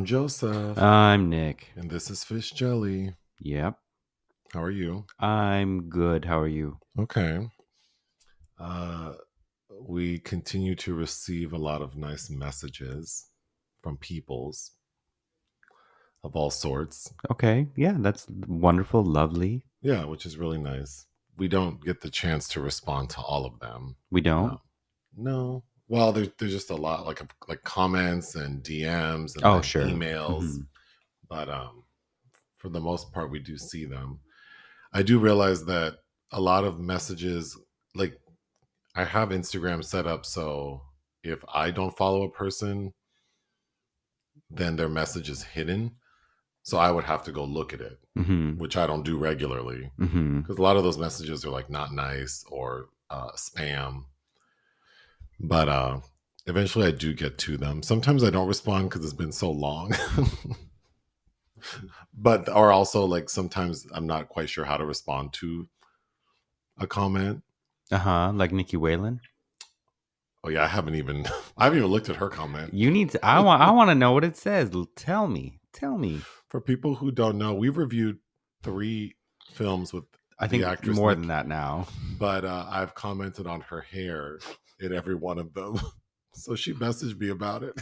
I'm Joseph, I'm Nick. and this is Fish Jelly. Yep. How are you? I'm good. How are you? Okay. Uh, we continue to receive a lot of nice messages from peoples of all sorts. Okay. Yeah, that's wonderful. Lovely. Yeah, which is really nice. We don't get the chance to respond to all of them. We don't. No. No. Well, there's there's just a lot like like comments and DMs and Oh, then sure. emails, Mhm. but um, for the most part, we do see them. I do realize that a lot of messages, like I have Instagram set up so if I don't follow a person, then their message is hidden. So I would have to go look at it, Mhm. which I don't do regularly because a lot of those messages are like not nice or uh, spam. But uh, eventually, I do get to them. Sometimes I don't respond because it's been so long. but or also like sometimes I'm not quite sure how to respond to a comment. Uh huh. Like Nicky Whelan. Oh yeah, I haven't even I haven't even looked at her comment. You need to. I want. I want to know what it says. Tell me. Tell me. For people who don't know, we've reviewed three films with I The think actress more Nick- than that now. but uh, I've commented on her hair in every one of them. So she messaged me about it.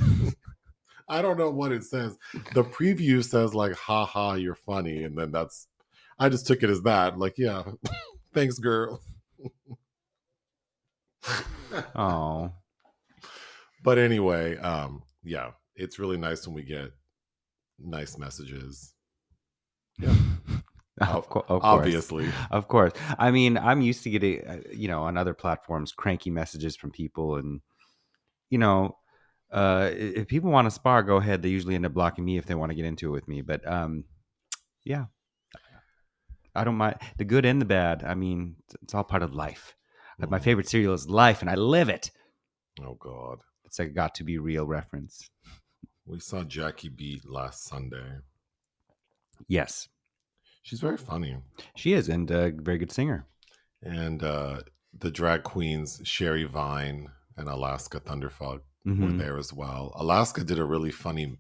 I don't know what it says. The preview says like "ha ha, you're funny," and then that's. I just took it as that. Like, yeah, thanks, girl. Oh. But anyway, um, yeah, it's really nice when we get nice messages. Yeah. of, co- of course. Obviously, Of course. I mean, I'm used to getting, uh, you know, on other platforms, cranky messages from people. And, you know, uh, if people want to spar, go ahead. They usually end up blocking me if they want to get into it with me. But, um, yeah, I don't mind the good and the bad. I mean, it's- all part of life. Like, My Mhm. favorite cereal is life, and I live it. Oh God, It's a got to be real reference. we saw Jackie Beat last Sunday. Yes, She's very funny. she is, and a very good singer. and uh, the drag queens Sherry Vine and Alaska Thunderfuck were Mhm. there as well. Alaska did a really funny.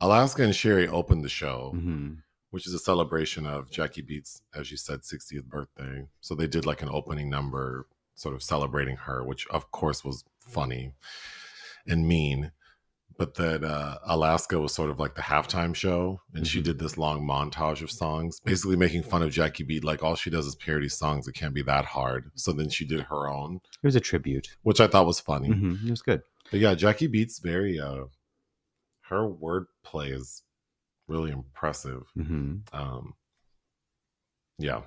Alaska and Sherry opened the show, Mhm. which is a celebration of Jackie Beats, as you said, 60th birthday. So they did like an opening number, sort of celebrating her, which of course was funny and mean. But that uh, Alaska was sort of like the halftime show, and she Mhm. did this long montage of songs, basically making fun of Jackie Beat. Like all she does is parody songs; it can't be that hard. So then she did her own, It was a tribute. which I thought was funny. Mhm. It was good. But yeah, Jackie Beats very uh her wordplay is really impressive. hmm Um yeah.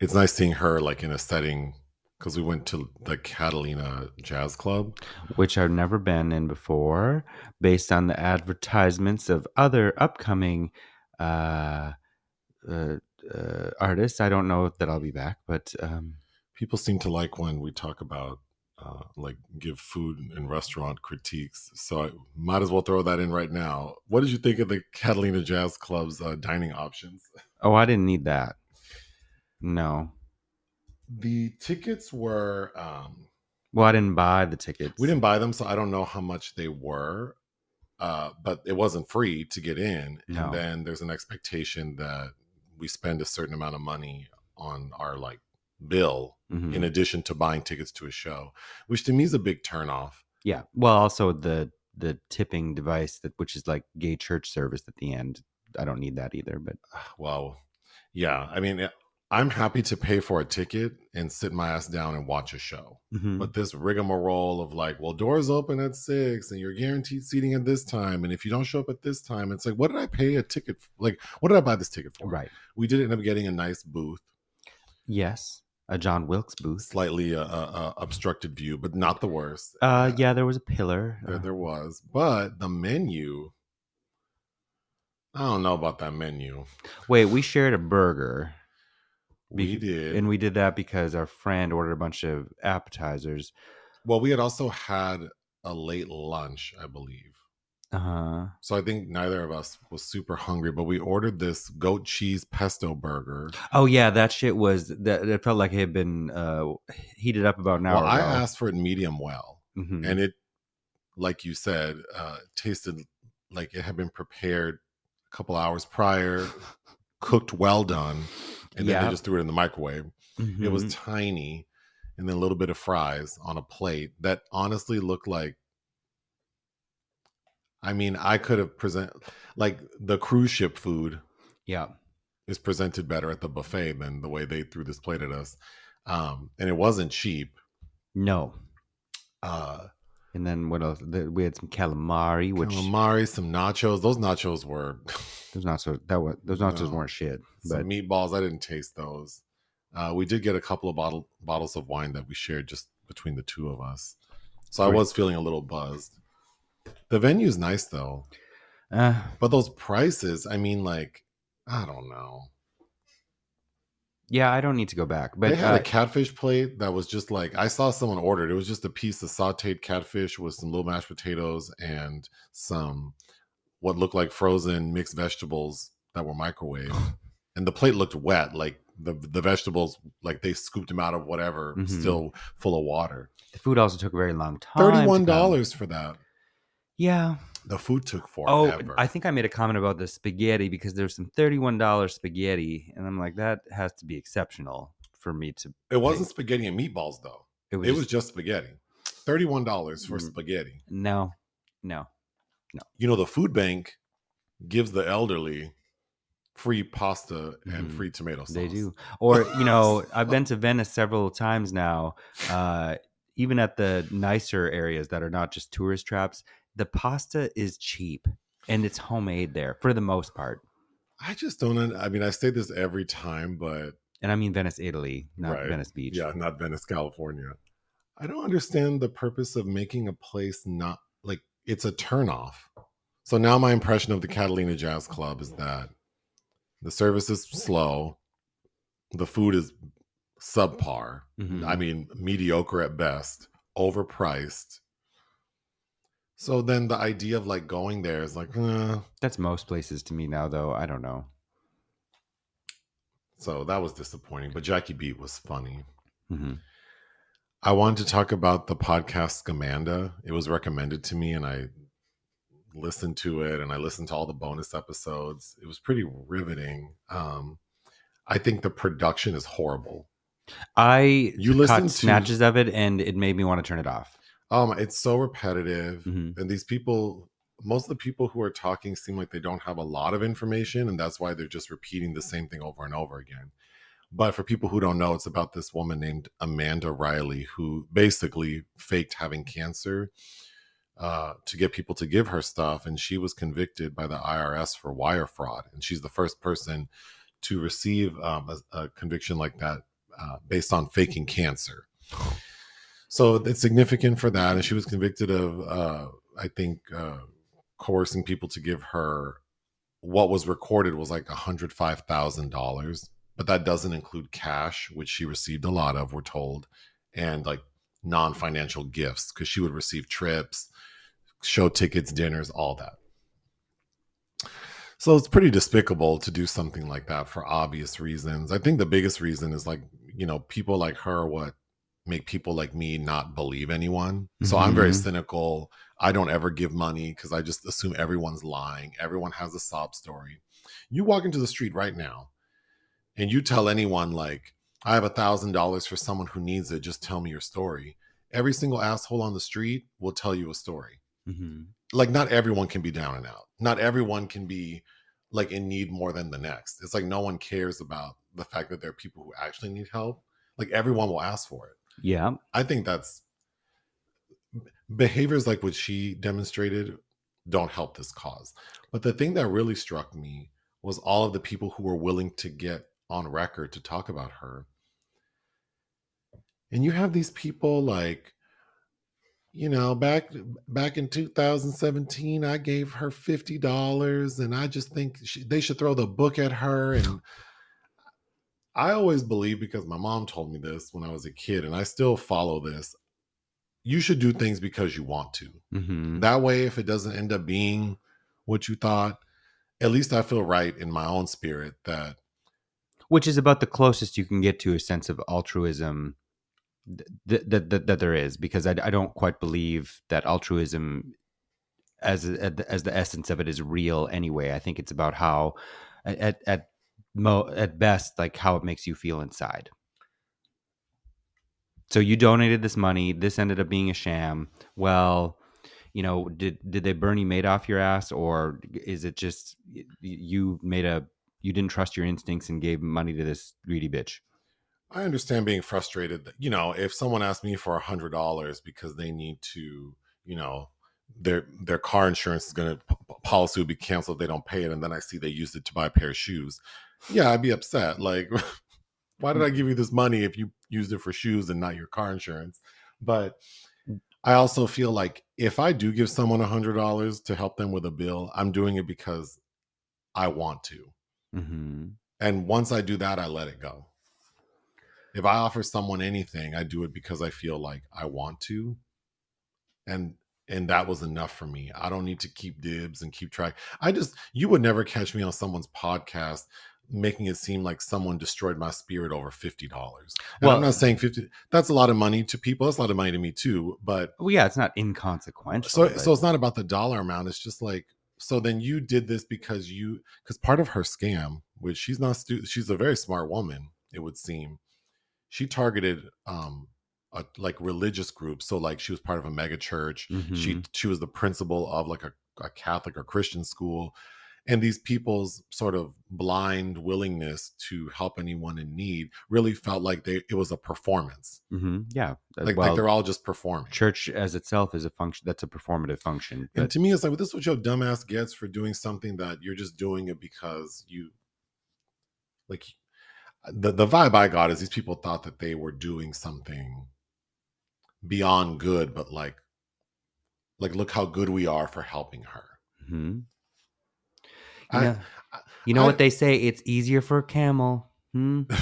It's nice seeing her like in a setting because we went to the Catalina Jazz Club. which I've never been in before, based on the advertisements of other upcoming uh, uh, uh, artists. I don't know that I'll be back, but um, People seem to like when we talk about uh, like give food and restaurant critiques. So I might as well throw that in right now. What did you think of the Catalina Jazz Club's uh, dining options? oh, I didn't need that. No, The tickets were um well, I didn't buy the tickets. We didn't buy them, so I don't know how much they were. Uh, but it wasn't free to get in. No. And then there's an expectation that we spend a certain amount of money on our like bill Mhm. in addition to buying tickets to a show, which to me is a big turnoff. yeah. Well, also the the tipping device that which is like gay church service at the end. I don't need that either. But Well, yeah, I mean, I'm happy to pay for a ticket and sit my ass down and watch a show. Mhm. But this rigmarole of like, well, doors open at six and you're guaranteed seating at this time. And if you don't show up at this time, it's like, what did I pay a ticket? f- Like, what did I buy this ticket for? right. We did end up getting a nice booth, Yes, a John Wilkes booth. slightly uh, uh, uh, obstructed view, but not the worst. Uh, yeah, there was a pillar. There, Uh, there was. But the menu, I don't know about that menu. wait, we shared a burger. We did. And we did that because our friend ordered a bunch of appetizers. well, we had also had a late lunch, I believe. Uh huh. So I think neither of us was super hungry, but we ordered this goat cheese pesto burger. Oh yeah, that shit was that. It felt like it had been uh, heated up about an hour Well, I asked for it medium well, Mhm. and it, like you said, uh, tasted like it had been prepared a couple hours prior, cooked well done, and then Yeah. they just threw it in the microwave. It was Mhm. tiny, and then a little bit of fries on a plate that honestly looked like. I mean, I could have present like the cruise ship food yeah. is presented better at the buffet than the way they threw this plate at us, um, and it wasn't cheap. No. Uh, And then what else? The, we had some calamari, which calamari, some nachos. Those nachos were those not so that was those nachos No. weren't shit. some But meatballs. I didn't taste those. Uh, we did get a couple of bottle bottles of wine that we shared just between the two of us, so I was feeling a little buzzed. The venue's nice though, uh, but those prices. I mean, like, I don't know. Yeah, I don't need to go back. But they had uh, a catfish plate that was just like I saw someone ordered. It was just a piece of sautéed catfish with some little mashed potatoes and some what looked like frozen mixed vegetables that were microwaved. and the plate looked wet, like the the vegetables, like they scooped them out of whatever, Mhm. still full of water. the food also took a very long time. Thirty one dollars for that. Yeah. The food took forever. Oh, forever. I think I made a comment about the spaghetti because there's some thirty-one dollars spaghetti, and I'm like, that has to be exceptional for me to. it wasn't spaghetti and meatballs though. It was. It just- was just spaghetti. Thirty one dollars for Mm. spaghetti. no, no. No. You know the food bank gives the elderly free pasta and Mhm. free tomato sauce. They do. Or, you know, I've been to Venice several times now. Uh, even at the nicer areas that are not just tourist traps, the pasta is cheap and it's homemade there for the most part. I just don't. I mean, I say this every time, but And I mean Venice, Italy, not Right. Venice Beach. yeah, not Venice, California. I don't understand the purpose of making a place not like it's a turnoff. So now my impression of the Catalina Jazz Club is that the service is slow, the food is subpar. Mhm. I mean, mediocre at best, overpriced. So then the idea of like going there is like, eh. That's most places to me now, though. I don't know. so that was disappointing. But Jackie Beat was funny. hmm I wanted to talk about the podcast Scamanda. It was recommended to me, and I listened to it, and I listened to all the bonus episodes. It was pretty riveting. Um, I think the production is horrible. I You listened caught to- snatches of it and it made me want to turn it off. Um, it's so repetitive, Mhm. and these people, most of the people who are talking, seem like they don't have a lot of information, and that's why they're just repeating the same thing over and over again. But for people who don't know, it's about this woman named Amanda Riley who basically faked having cancer uh, to get people to give her stuff, and she was convicted by the IRS for wire fraud, and she's the first person to receive um, a, a conviction like that uh, based on faking cancer. So it's significant for that. And she was convicted of, uh, I think, uh, coercing people to give her what was recorded was like $105,000, but that doesn't include cash, which she received a lot of, we're told, and like non financial gifts because she would receive trips, show tickets, dinners, all that. So it's pretty despicable to do something like that for obvious reasons. I think the biggest reason is like, you know, people like her what make people like me not believe anyone. So I'm very Mhm. cynical. I don't ever give money because I just assume everyone's lying. Everyone has a sob story. You walk into the street right now and you tell anyone like, I have a thousand dollars for someone who needs it, just tell me your story. Every single asshole on the street will tell you a story hmm like not everyone can be down and out. Not everyone can be like in need more than the next. It's like no one cares about the fact that there are people who actually need help. Like everyone will ask for it. Yeah. I think that's behaviors like what she demonstrated don't help this cause. But the thing that really struck me was all of the people who were willing to get on record to talk about her. And you have these people like you know, back back in 2017, I gave her fifty dollars, and I just think she, they should throw the book at her. And I always believe because my mom told me this when I was a kid, and I still follow this. You should do things because you want to. hmm That way, if it doesn't end up being what you thought, at least I feel right in my own spirit that Which is about the closest you can get to a sense of altruism th- th- that that, that there is, because I, I don't quite believe that altruism as as the essence of it is real anyway. I think it's about how at at mo at best like how it makes you feel inside. So you donated this money. This ended up being a sham. Well, you know, did did they Bernie Madoff your ass, or is it just you made a you didn't trust your instincts and gave money to this greedy bitch? I understand being frustrated. You know, if someone asked me for a hundred dollars because they need to, you know, their their car insurance is going to policy will be canceled if they don't pay it, and then I see they used it to buy a pair of shoes. Yeah, I'd be upset. Like, why did I give you this money if you used it for shoes and not your car insurance? But I also feel like if I do give someone a hundred dollars to help them with a bill, I'm doing it because I want to. Mm-hmm. And once I do that, I let it go. If I offer someone anything, I do it because I feel like I want to. And and that was enough for me. I don't need to keep dibs and keep track. I just you would never catch me on someone's podcast making it seem like someone destroyed my spirit over fifty dollars. Well, I'm not saying fifty. That's a lot of money to people. That's a lot of money to me too. But well, yeah, it's not inconsequential. So, but... so it's not about the dollar amount. It's just like so. Then you did this because you because part of her scam, which she's not stu- she's a very smart woman. It would seem she targeted um a, like religious groups. So like she was part of a mega church. Mm-hmm. She she was the principal of like a, a Catholic or Christian school and these people's sort of blind willingness to help anyone in need really felt like they it was a performance mm-hmm. yeah uh, like, well, like, they're all just performing church as itself is a function that's a performative function but... and to me it's like well, this is what your dumbass gets for doing something that you're just doing it because you like the, the vibe i got is these people thought that they were doing something beyond good but like like look how good we are for helping her mm-hmm. You know, I, you know I, what they say? It's easier for a camel. Hmm?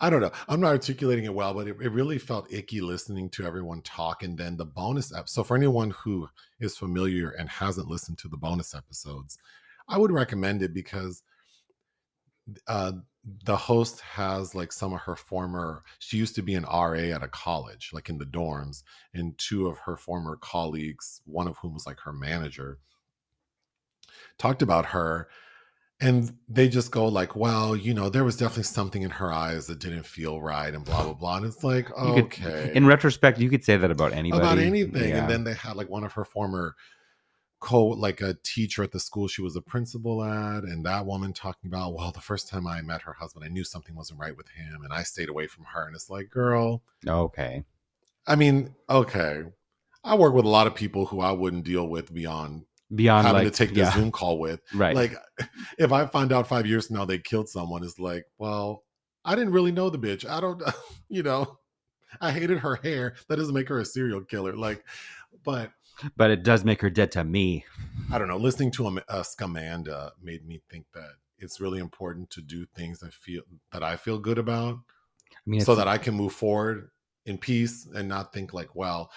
I don't know. I'm not articulating it well, but it, it, really felt icky listening to everyone talk. And then the bonus episode. So, for anyone who is familiar and hasn't listened to the bonus episodes, I would recommend it because uh, the host has like some of her former, she used to be an RA at a college, like in the dorms, and two of her former colleagues, one of whom was like her manager, talked about her and they just go like well you know there was definitely something in her eyes that didn't feel right and blah blah blah and it's like okay could, in retrospect you could say that about anybody. about anything yeah. and then they had like one of her former co like a teacher at the school she was a principal at and that woman talking about well the first time i met her husband i knew something wasn't right with him and i stayed away from her and it's like girl okay. I mean okay. I work with a lot of people who i wouldn't deal with beyond beyond having like, to take the yeah. Zoom call with. Right. Like if I find out five years from now they killed someone, it's like, well, I didn't really know the bitch. I don't, you know, I hated her hair. That doesn't make her a serial killer. Like, but but it does make her dead to me. I don't know. Listening to a, a Scamanda made me think that it's really important to do things that feel that I feel good about, I mean, so that I can move forward in peace and not think like, well,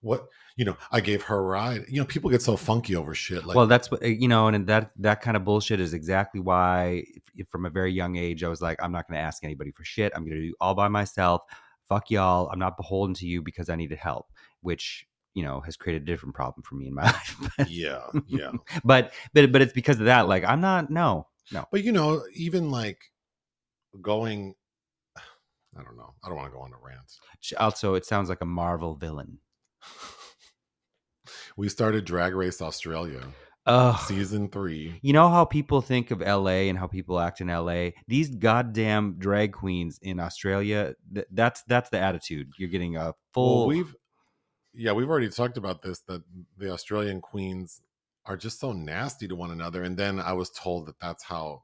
what you know i gave her a ride you know people get so funky over shit like well that's what eh, you know and that that kind of bullshit is exactly why if, from a very young age i was like i'm not going to ask anybody for shit. I'm going to do all by myself. Fuck y'all. I'm not beholden to you because i needed help which you know has created a different problem for me in my life yeah yeah. but but but it's because of that like i'm not no no. But you know even like going i don't know. I don't want to go on a rant. Also it sounds like a marvel villain we started Drag Race Australia. Oh, season three. You know how people think of LA and how people act in LA. These goddamn drag queens in Australia. Th- that's that's the attitude. You're getting a full. Well, we've yeah, we've already talked about this. That the Australian queens are just so nasty to one another. And then I was told that that's how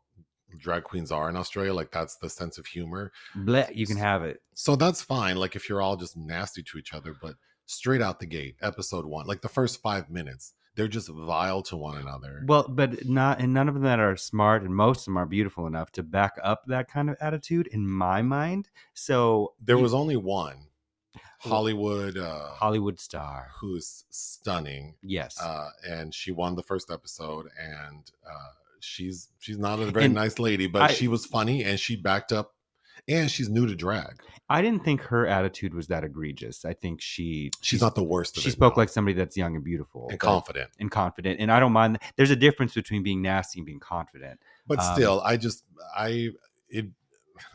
drag queens are in Australia. Like that's the sense of humor. Blech, you can have it. So that's fine. Like if you're all just nasty to each other, but straight out the gate, episode one, like the first five minutes, they're just vile to one another. Well, but not and none of them that are smart, and most of them are beautiful enough to back up that kind of attitude in my mind. So there was only one. Hollywould uh Hollywould Star who's stunning. Yes. Uh and she won the first episode and uh she's she's not a very and nice lady, but I, she was funny and she backed up and she's new to drag. I didn't think her attitude was that egregious. I think she She's not the worst. Of she it, spoke no. like somebody that's young and beautiful and confident. and confident. And I don't mind. There's a difference between being nasty and being confident. But Um, still, I just I it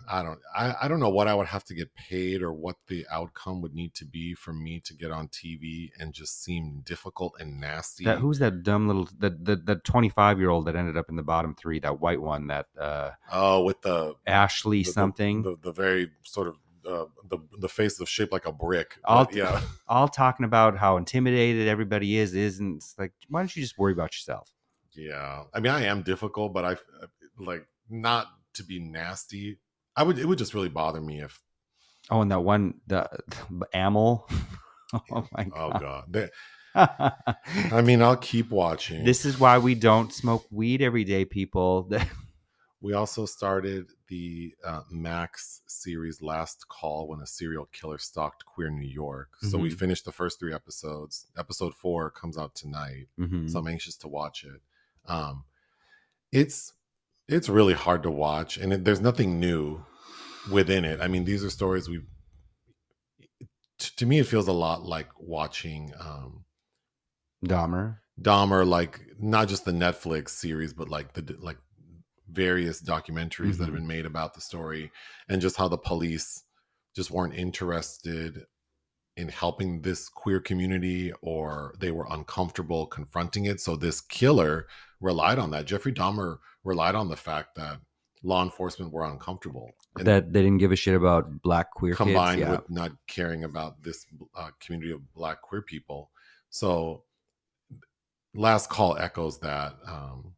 I don't I, I don't know what I would have to get paid or what the outcome would need to be for me to get on TV and just seem difficult and nasty. That who's that dumb little that the the 25 year old that ended up in the bottom three? That white one, that uh oh, with the Ashley the- the- something. the, the very sort of uh, the the face of shaped like a brick. I'll- But yeah, all talking about how intimidated everybody is isn't it's like why don't you just worry about yourself yeah. I mean, I am difficult, but I like not to be nasty. I would it would just really bother me if oh and that one the, the amel oh my god. oh god. They- I mean, I'll keep watching. this is why we don't smoke weed every day people We also started the uh, Max series Last Call when a serial killer stalked queer New York. So we Mhm. finished the first three episodes. Episode four comes out tonight, Mhm. so I'm anxious to watch it. Um, it's it's really hard to watch, and it, there's nothing new within it. I mean, these are stories we. To, to me, it feels a lot like watching um, Dahmer Dahmer, like not just the Netflix series, but like the like various documentaries that have Mhm. been made about the story, and just how the police just weren't interested in helping this queer community, or they were uncomfortable confronting it. So this killer relied on that. Jeffrey Dahmer relied on the fact that law enforcement were uncomfortable, and that they didn't give a shit about black queer combined kids yeah. with not caring about this uh, community of black queer people. So last call echoes that. Um,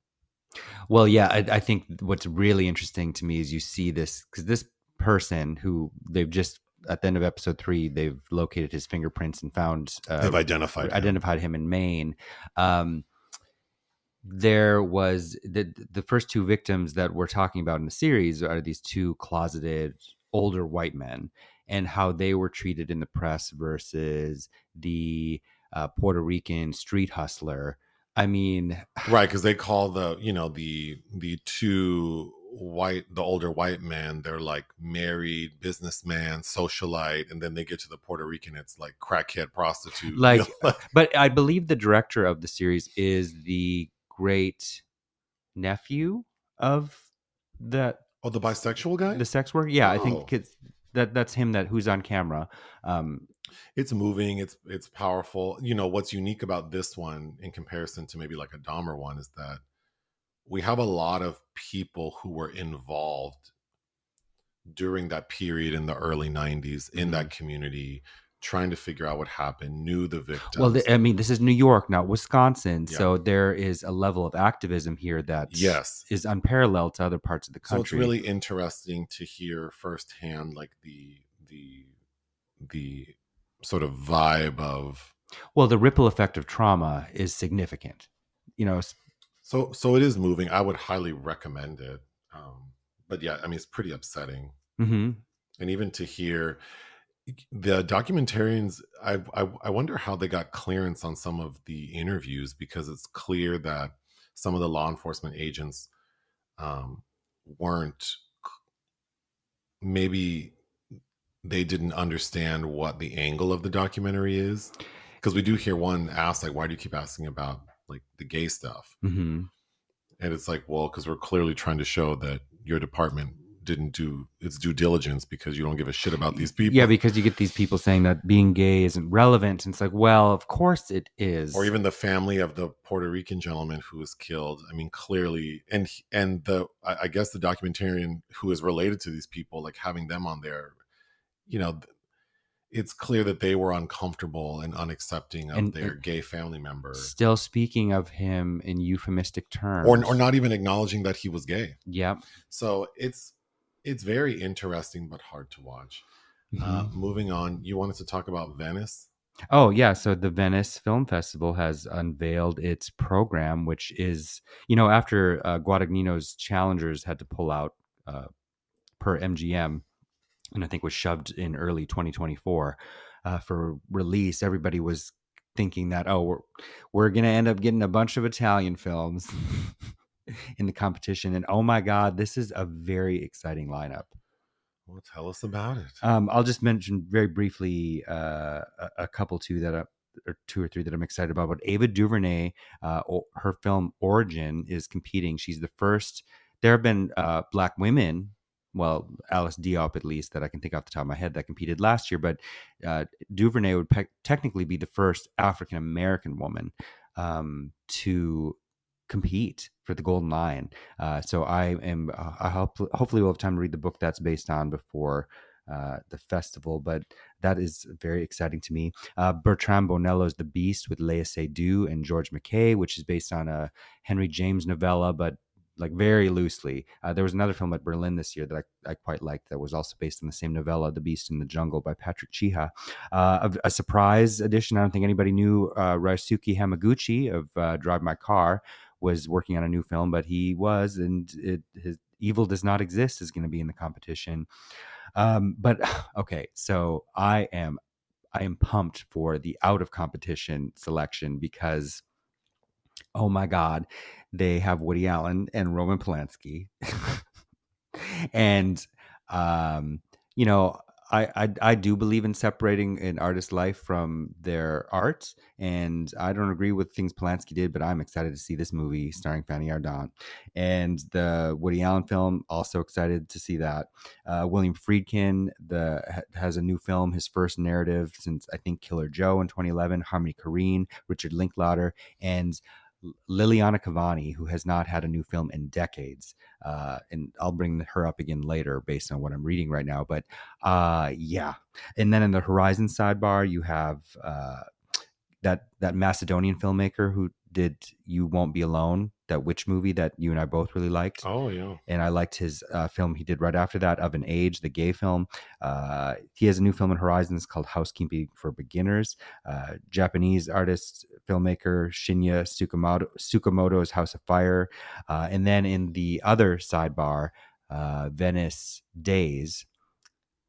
Well, yeah, I, I think what's really interesting to me is you see this because this person who they've just at the end of episode three they've located his fingerprints and found uh, they've identified. him. identified him in Maine. Um, there was the the first two victims that we're talking about in the series are these two closeted older white men and how they were treated in the press versus the uh, Puerto Rican street hustler. I mean, right because they call the you know the the two white the older white men they're like married businessman socialite and then they get to the puerto rican it's like crackhead prostitute Like, You know? but I believe the director of the series is the great nephew of that oh the bisexual guy the sex worker. Yeah, I Oh. think it's that that's him that who's on camera. Um, it's moving it's it's powerful you know what's unique about this one in comparison to maybe like a dahmer one is that we have a lot of people who were involved during that period in the early 90s in that community trying to figure out what happened knew the victims well, I mean, this is New York, not Wisconsin, Yeah. so there is a level of activism here that yes is unparalleled to other parts of the country. so it's really interesting to hear firsthand like the the the sort of vibe of well, the ripple effect of trauma is significant. You know, So so it is moving. I would highly recommend it. Um, but yeah, I mean it's pretty upsetting. mhm. And even to hear the documentarians, I, I I wonder how they got clearance on some of the interviews because it's clear that some of the law enforcement agents um, weren't maybe they didn't understand what the angle of the documentary is because we do hear one ask like why do you keep asking about like the gay stuff Mhm. and it's like well because we're clearly trying to show that your department didn't do its due diligence because you don't give a shit about these people yeah, because you get these people saying that being gay isn't relevant, and it's like, well, of course it is. or even the family of the Puerto Rican gentleman who was killed. I mean, clearly, and and the I I guess the documentarian who is related to these people, like having them on there, you know, it's clear that they were uncomfortable and unaccepting of And- their and- gay family member, still speaking of him in euphemistic terms, or or not even acknowledging that he was gay. Yep. So it's it's very interesting but hard to watch. Uh, Mhm. moving on, you wanted to talk about Venice. Oh yeah, so the Venice Film Festival has unveiled its program, which is you know after uh, Guadagnino's challengers had to pull out uh, per MGM, and I think was shoved in early 2024 uh, for release. Everybody was thinking that oh we're we're gonna end up getting a bunch of Italian films in the competition, and oh my god, this is a very exciting lineup. Well, tell us about it. Um, I'll just mention very briefly uh, a, a couple two that I, or two or three that I'm excited about. But Ava DuVernay, uh, o- her film Origin is competing. She's the first. There have been uh, black women, well, Alice Diop at least that I can think off the top of my head that competed last year. But uh, DuVernay would pe- technically be the first African American woman um, to compete for the Golden Lion. Uh, so I am. Uh, I hope hopefully we'll have time to read the book that's based on before uh, the festival. But that is very exciting to me. Uh, Bertrand Bonello's The Beast with Léa Seydoux and George MacKay, which is based on a Henry James novella, but like very loosely. Uh, there was another film at Berlin this year that I, I quite liked that was also based on the same novella, The Beast in the Jungle by Patrick Chiha. Uh, a, a surprise edition. I don't think anybody knew uh, Ryusuke Hamaguchi of uh, Drive My Car was working on a new film, but he was, and it, his Evil Does Not Exist is going to be in the competition. Um, but okay, so I am I am pumped for the out of competition selection because oh my god, they have Woody Allen and Roman Polanski, and um, you know I, I I do believe in separating an artist's life from their art, and I don't agree with things Polanski did, but I'm excited to see this movie starring Fanny Ardant, and the Woody Allen film. Also excited to see that. Uh, William Friedkin the has a new film, his first narrative since I think Killer Joe in 2011. Harmony Korine, Richard Linklater, and Liliana Cavani, who has not had a new film in decades. Uh, and I'll bring her up again later based on what I'm reading right now. But uh, yeah. And then in the Horizon sidebar, you have uh, that that Macedonian filmmaker who did You Won't Be Alone, that witch movie that you and I both really liked. Oh yeah. And I liked his uh, film he did right after that, Of an Age, the gay film. Uh, he has a new film in Horizons called Housekeeping for Beginners. Uh, Japanese artist, filmmaker Shinya Tsukamoto, Tsukamoto's House of Fire. Uh, and then in the other sidebar, uh, Venice Days,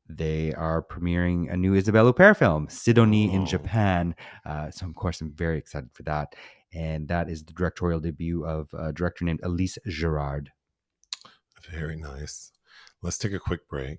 they are premiering a new Isabelle Huppert film, Sidonie in Oh. Japan. Uh, so, of course, I'm very excited for that. And that is the directorial debut of a director named Elise Girard. Very nice. Let's take a quick break.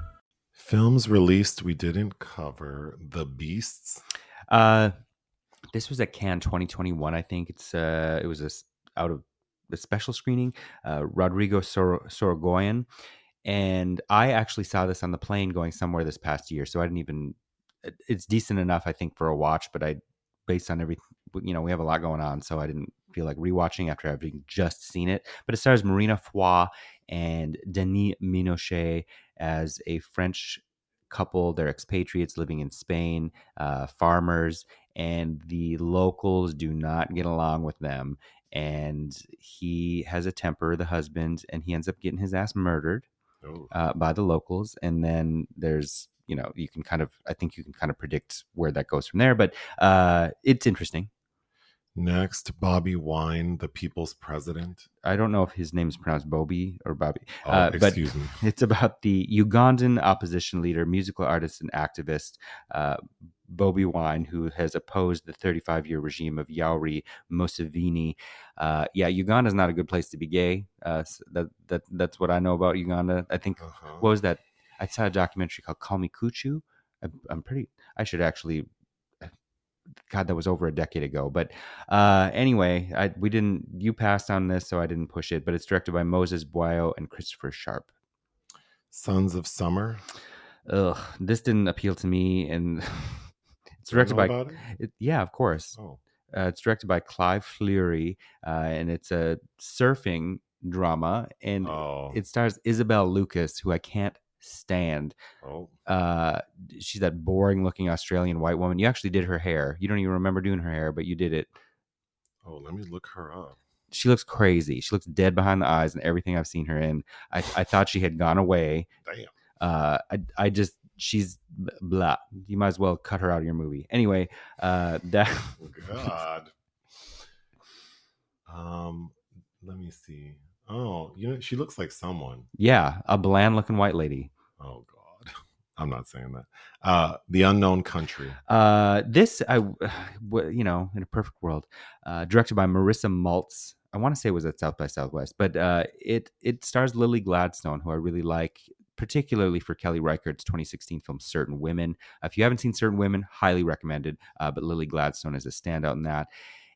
Films released we didn't cover. The Beasts. Uh, this was at Cannes 2021, I think. It's uh, it was a out of the special screening. Uh, Rodrigo Sor- Sorogoyen, and I actually saw this on the plane going somewhere this past year, so I didn't even. It's decent enough, I think, for a watch, but I, based on everything, you know, we have a lot going on, so I didn't feel like rewatching after having just seen it. But it stars Marina Foy and Denis Ménochet as a French couple. They're expatriates living in Spain, uh, farmers, and the locals do not get along with them. And he has a temper, the husband, and he ends up getting his ass murdered Oh, uh, by the locals. And then there's, you know, you can kind of, I think you can kind of predict where that goes from there. But uh, it's interesting. Next, Bobi Wine, the People's President. I don't know if his name is pronounced Bobby or Bobby. Oh, Uh, but- excuse me. It's about the Ugandan opposition leader, musical artist, and activist uh, Bobi Wine, who has opposed the 35 year regime of Yoweri Museveni. Uh, yeah, Uganda is not a good place to be gay. Uh, that, that That's what I know about Uganda. I think, Uh-huh. what was that? I saw a documentary called Call Me Kuchu. I, I'm pretty, I should actually. God, that was over a decade ago. But uh, anyway, I, we didn't. You passed on this, so I didn't push it. But it's directed by Moses Bwayo and Christopher Sharp. Sons of Summer. ugh, this didn't appeal to me. And it's directed by, it? it, yeah, of course. Oh, Uh, it's directed by Clive Fleury, uh, and it's a surfing drama, and oh, it stars Isabel Lucas, who I can't stand. oh. Uh, she's that boring-looking Australian white woman. You actually did her hair. You don't even remember doing her hair, but you did it. Oh, let me look her up. She looks crazy. She looks dead behind the eyes, and everything I've seen her in. I, I thought she had gone away. Damn. Uh, I I just she's blah. You might as well cut her out of your movie. Anyway, uh, that Oh, God. um, let me see. Oh, you know, she looks like someone. yeah, a bland looking white lady. Oh God, I'm not saying that. Uh, the unknown country. Uh, this I, you know, in a perfect world, uh, directed by Morrisa Maltz. I want to say it was at South by Southwest, but uh, it it stars Lily Gladstone, who I really like, particularly for Kelly Reichardt's 2016 film Certain Women. If you haven't seen Certain Women, highly recommended. Uh, but Lily Gladstone is a standout in that,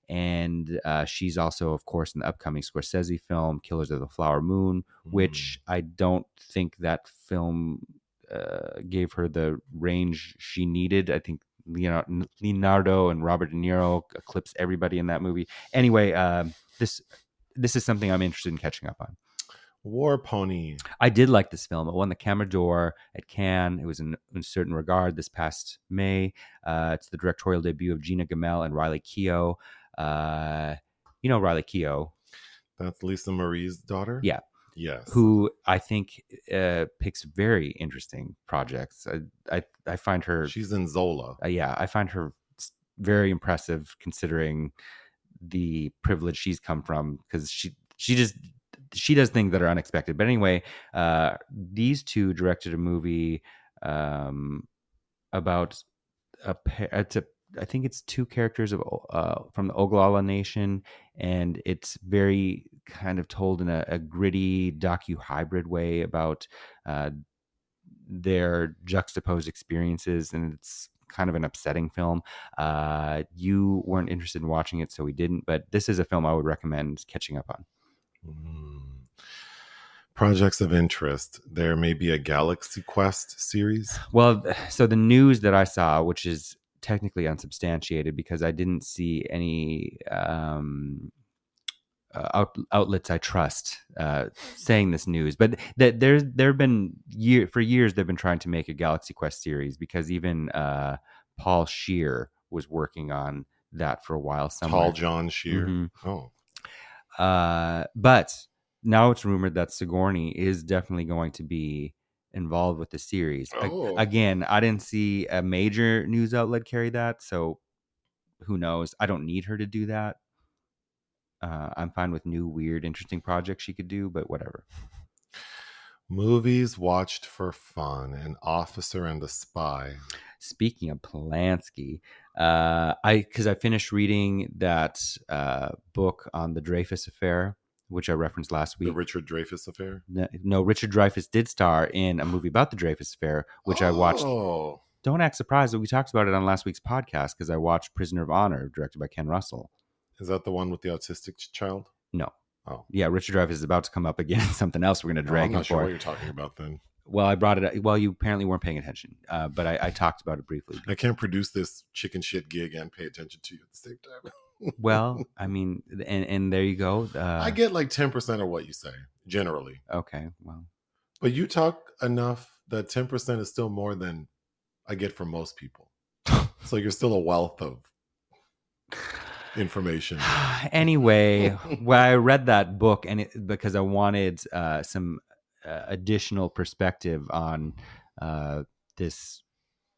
and uh, she's also, of course, in the upcoming Scorsese film Killers of the Flower Moon, which I don't think that film uh, gave her the range she needed. I think Leonardo, Leonardo and Robert De Niro eclipse everybody in that movie. Anyway, um this this is something I'm interested in catching up on. War Pony. I did like this film. It won the Camera d'Or at Cannes. It was in, in a certain regard this past May. Uh, it's the directorial debut of Gina Gammell and Riley Keough. Uh, you know Riley Keough, That's Lisa Marie's daughter. Yeah. Yes. who I think uh, picks very interesting projects. I I, I find her She's in Zola. uh, yeah, I find her very impressive considering the privilege she's come from because she she just she does things that are unexpected. But anyway, uh, these two directed a movie um, about a pair. It's a I think it's two characters of uh, from the Oglala Nation, and it's very kind of told in a, a gritty docu hybrid way about uh, their juxtaposed experiences, and it's kind of an upsetting film. Uh, you weren't interested in watching it, so we didn't. But this is a film I would recommend catching up on. Mm. Projects of interest. There may be a Galaxy Quest series. Well, so the news that I saw, which is technically unsubstantiated because I didn't see any um, uh, out, outlets I trust uh, saying this news, but that there's there have been year for years they've been trying to make a Galaxy Quest series because even uh, Paul Scheer was working on that for a while. Somewhere. Tall John Shear. Mhm. Oh, Uh, but now it's rumored that Sigourney is definitely going to be involved with the series. Oh. again, I didn't see a major news outlet carry that, so who knows? I don't need her to do that. Uh, I'm fine with new, weird, interesting projects she could do, but whatever. movies watched for fun. An Officer and a Spy. Speaking of Polanski, uh, I because I finished reading that uh, book on the Dreyfus affair, which I referenced last week. The. Richard Dreyfuss affair. No, no, Richard Dreyfuss did star in a movie about the Dreyfus Affair, which I watched. Oh, Don't act surprised that we talked about it on last week's podcast because I watched Prisoner of Honor, directed by Ken Russell. is that the one with the autistic child? No. Oh. Yeah, Richard Dreyfuss is about to come up again something else we're going to Oh, drag I'm him not sure for. what you're talking about then. well, I brought it. Up. Well, you apparently weren't paying attention, uh, but I, I talked about it briefly. I can't produce this chicken shit gig and pay attention to you at the same time. Well, I mean, and and there you go. Uh, I get like 10% of what you say, generally. okay. Well, But you talk enough that 10% is still more than I get from most people. so you're still a wealth of information. anyway, when I read that book, and it, because I wanted uh, some uh, additional perspective on uh, this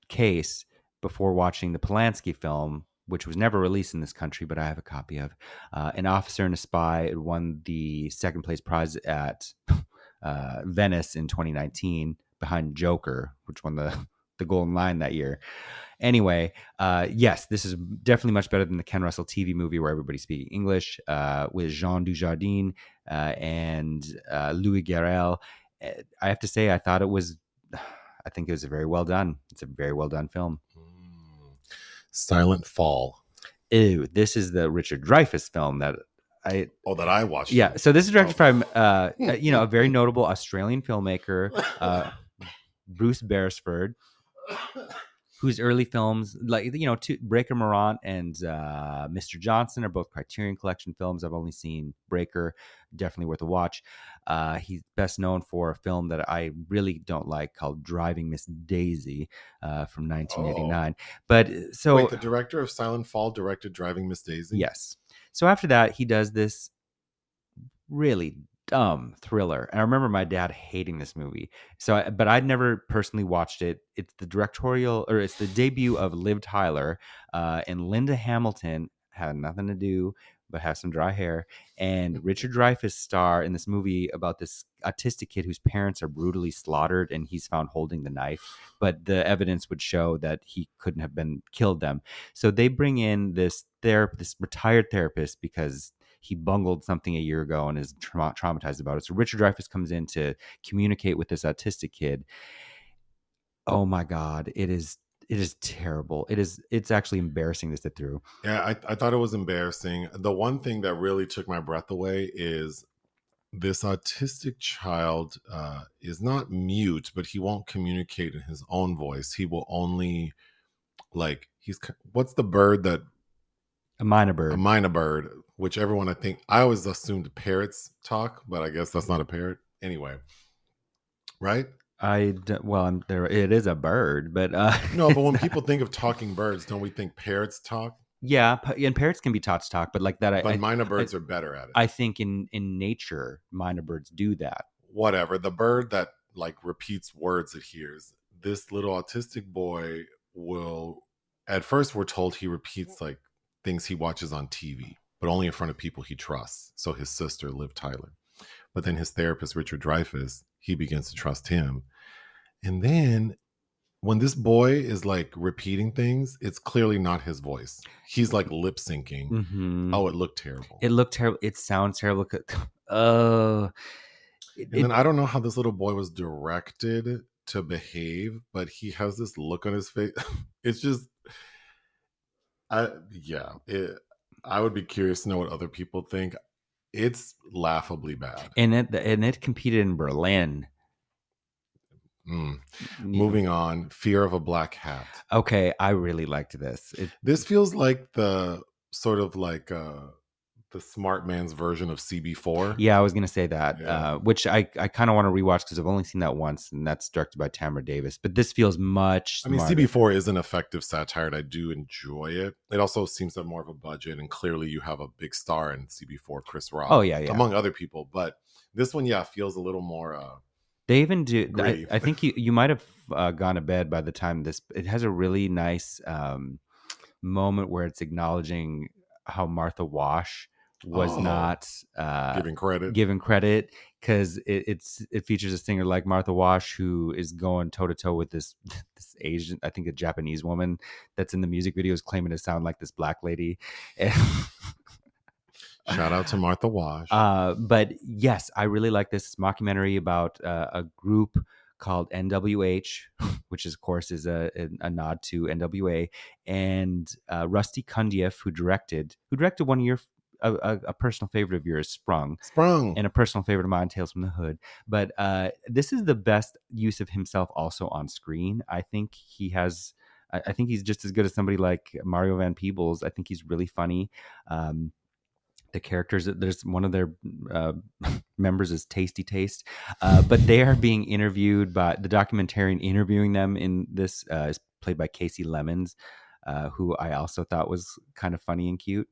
case before watching the Polanski film, which was never released in this country, but I have a copy of. Uh, An Officer and a Spy it won the second place prize at uh, Venice in 2019 behind Joker, which won the the Golden Lion that year. Anyway, uh, yes, this is definitely much better than the Ken Russell TV movie where everybody's speaking English uh, with Jean Dujardin uh, and uh, Louis Garrel. Uh, I have to say, I thought it was, I think it was a very well done. It's a very well done film. Silent Fall. Ew, this is the Richard Dreyfuss film that I, Oh, that I watched. yeah. So this is directed Oh. from, uh, you know, a very notable Australian filmmaker, uh, Bruce Beresford. Whose early films, like you know, two, Breaker Morant and uh, Mr. Johnson, are both Criterion Collection films. I've only seen Breaker, definitely worth a watch. Uh, he's best known for a film that I really don't like called Driving Miss Daisy uh, from 1989. But uh, so Wait, the director of Silent Fall directed Driving Miss Daisy? Yes. So after that, he does this really dumb thriller. And I remember my dad hating this movie. So, I, but I'd never personally watched it. It's the directorial, or it's the debut of Liv Tyler, uh, and Linda Hamilton had nothing to do but have some dry hair. And Richard Dreyfuss star in this movie about this autistic kid whose parents are brutally slaughtered, and he's found holding the knife. But the evidence would show that he couldn't have been killed them. So they bring in this therapist, this retired therapist, because he bungled something a year ago and is tra- traumatized about it. So Richard Dreyfuss comes in to communicate with this autistic kid. Oh my God, it is it is terrible. It is it's actually embarrassing to sit through. Yeah, I, I thought it was embarrassing. The one thing that really took my breath away is this autistic child uh, is not mute, but he won't communicate in his own voice. He will only like he's what's the bird that a myna bird. A myna bird, which everyone I think I always assumed parrots talk, but I guess that's not a parrot. Anyway, right? I d- well, I'm, there it is a bird, but uh, no. But when people think of talking birds, don't we think parrots talk? Yeah, and parrots can be taught to talk, but like that, but I, myna birds I, are better at it. I think in in nature, myna birds do that. Whatever the bird that like repeats words it hears. This little autistic boy will. At first, we're told he repeats like things he watches on TV, but only in front of people he trusts. So his sister, Liv Tyler. But then his therapist, Richard Dreyfuss, he begins to trust him. And then when this boy is like repeating things, it's clearly not his voice. He's like lip syncing. Mm-hmm. Oh, it looked terrible. It looked terrible. It sounds terrible. Oh. and then I don't know how this little boy was directed to behave, but he has this look on his face. it's just I yeah, it, I would be curious to know what other people think. It's laughably bad. And it and it competed in Berlin. Mm. Moving on, Fear of a Black Hat. Okay, I really liked this. It, this feels like the sort of like uh the smart man's version of CB4. Yeah, I was gonna say that, Yeah. uh, which I, I kind of want to rewatch because I've only seen that once, and that's directed by Tamra Davis. But this feels much. I mean. CB4 is an effective satire, and I do enjoy it. It also seems to have more of a budget, and clearly you have a big star in CB4, Chris Rock. Oh yeah, yeah. among other people. But this one, yeah, feels a little more. uh They even do. I, I think you you might have uh, gone to bed by the time this. It has a really nice um, moment where it's acknowledging how Martha Wash was Oh. not uh, Giving credit. given credit because it, it's it features a singer like Martha Wash who is going toe to toe with this this Asian, I think a Japanese woman that's in the music videos claiming to sound like this black lady. And- Shout out to Martha Wash. uh, but yes, I really like this mockumentary about uh, a group called NWH, which is, of course is a, a, a nod to NWA, and uh, Rusty Cundieff, who directed who directed one of your a, a, a personal favorite of yours, Sprung, Sprung. and a personal favorite of mine, Tales from the Hood. But uh, this is the best use of himself also on screen. I think he has. I I think he's just as good as somebody like Mario Van Peebles. I think he's really funny. Um, the characters, there's one of their uh, members is Tasty Taste, uh, but they are being interviewed by the documentarian interviewing them in this uh, is played by Kasi Lemmons, uh, who I also thought was kind of funny and cute.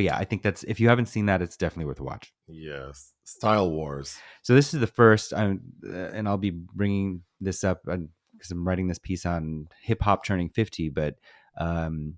But yeah, I think that's if you haven't seen that, it's definitely worth a watch. yes. Style Wars. So this is the first, I'm, uh, and I'll be bringing this up because I'm writing this piece on hip hop turning 50. But um,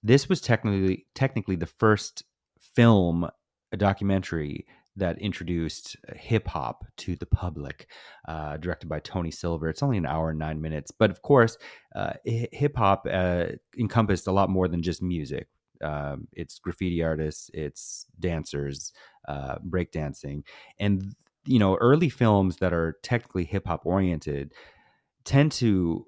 this was technically technically the first film, a documentary that introduced hip hop to the public, uh, directed by Tony Silver. It's only an hour and nine minutes, but of course, uh, hip hop uh, encompassed a lot more than just music. Um, it's graffiti artists, it's dancers, uh, breakdancing, and you know, early films that are technically hip hop oriented tend to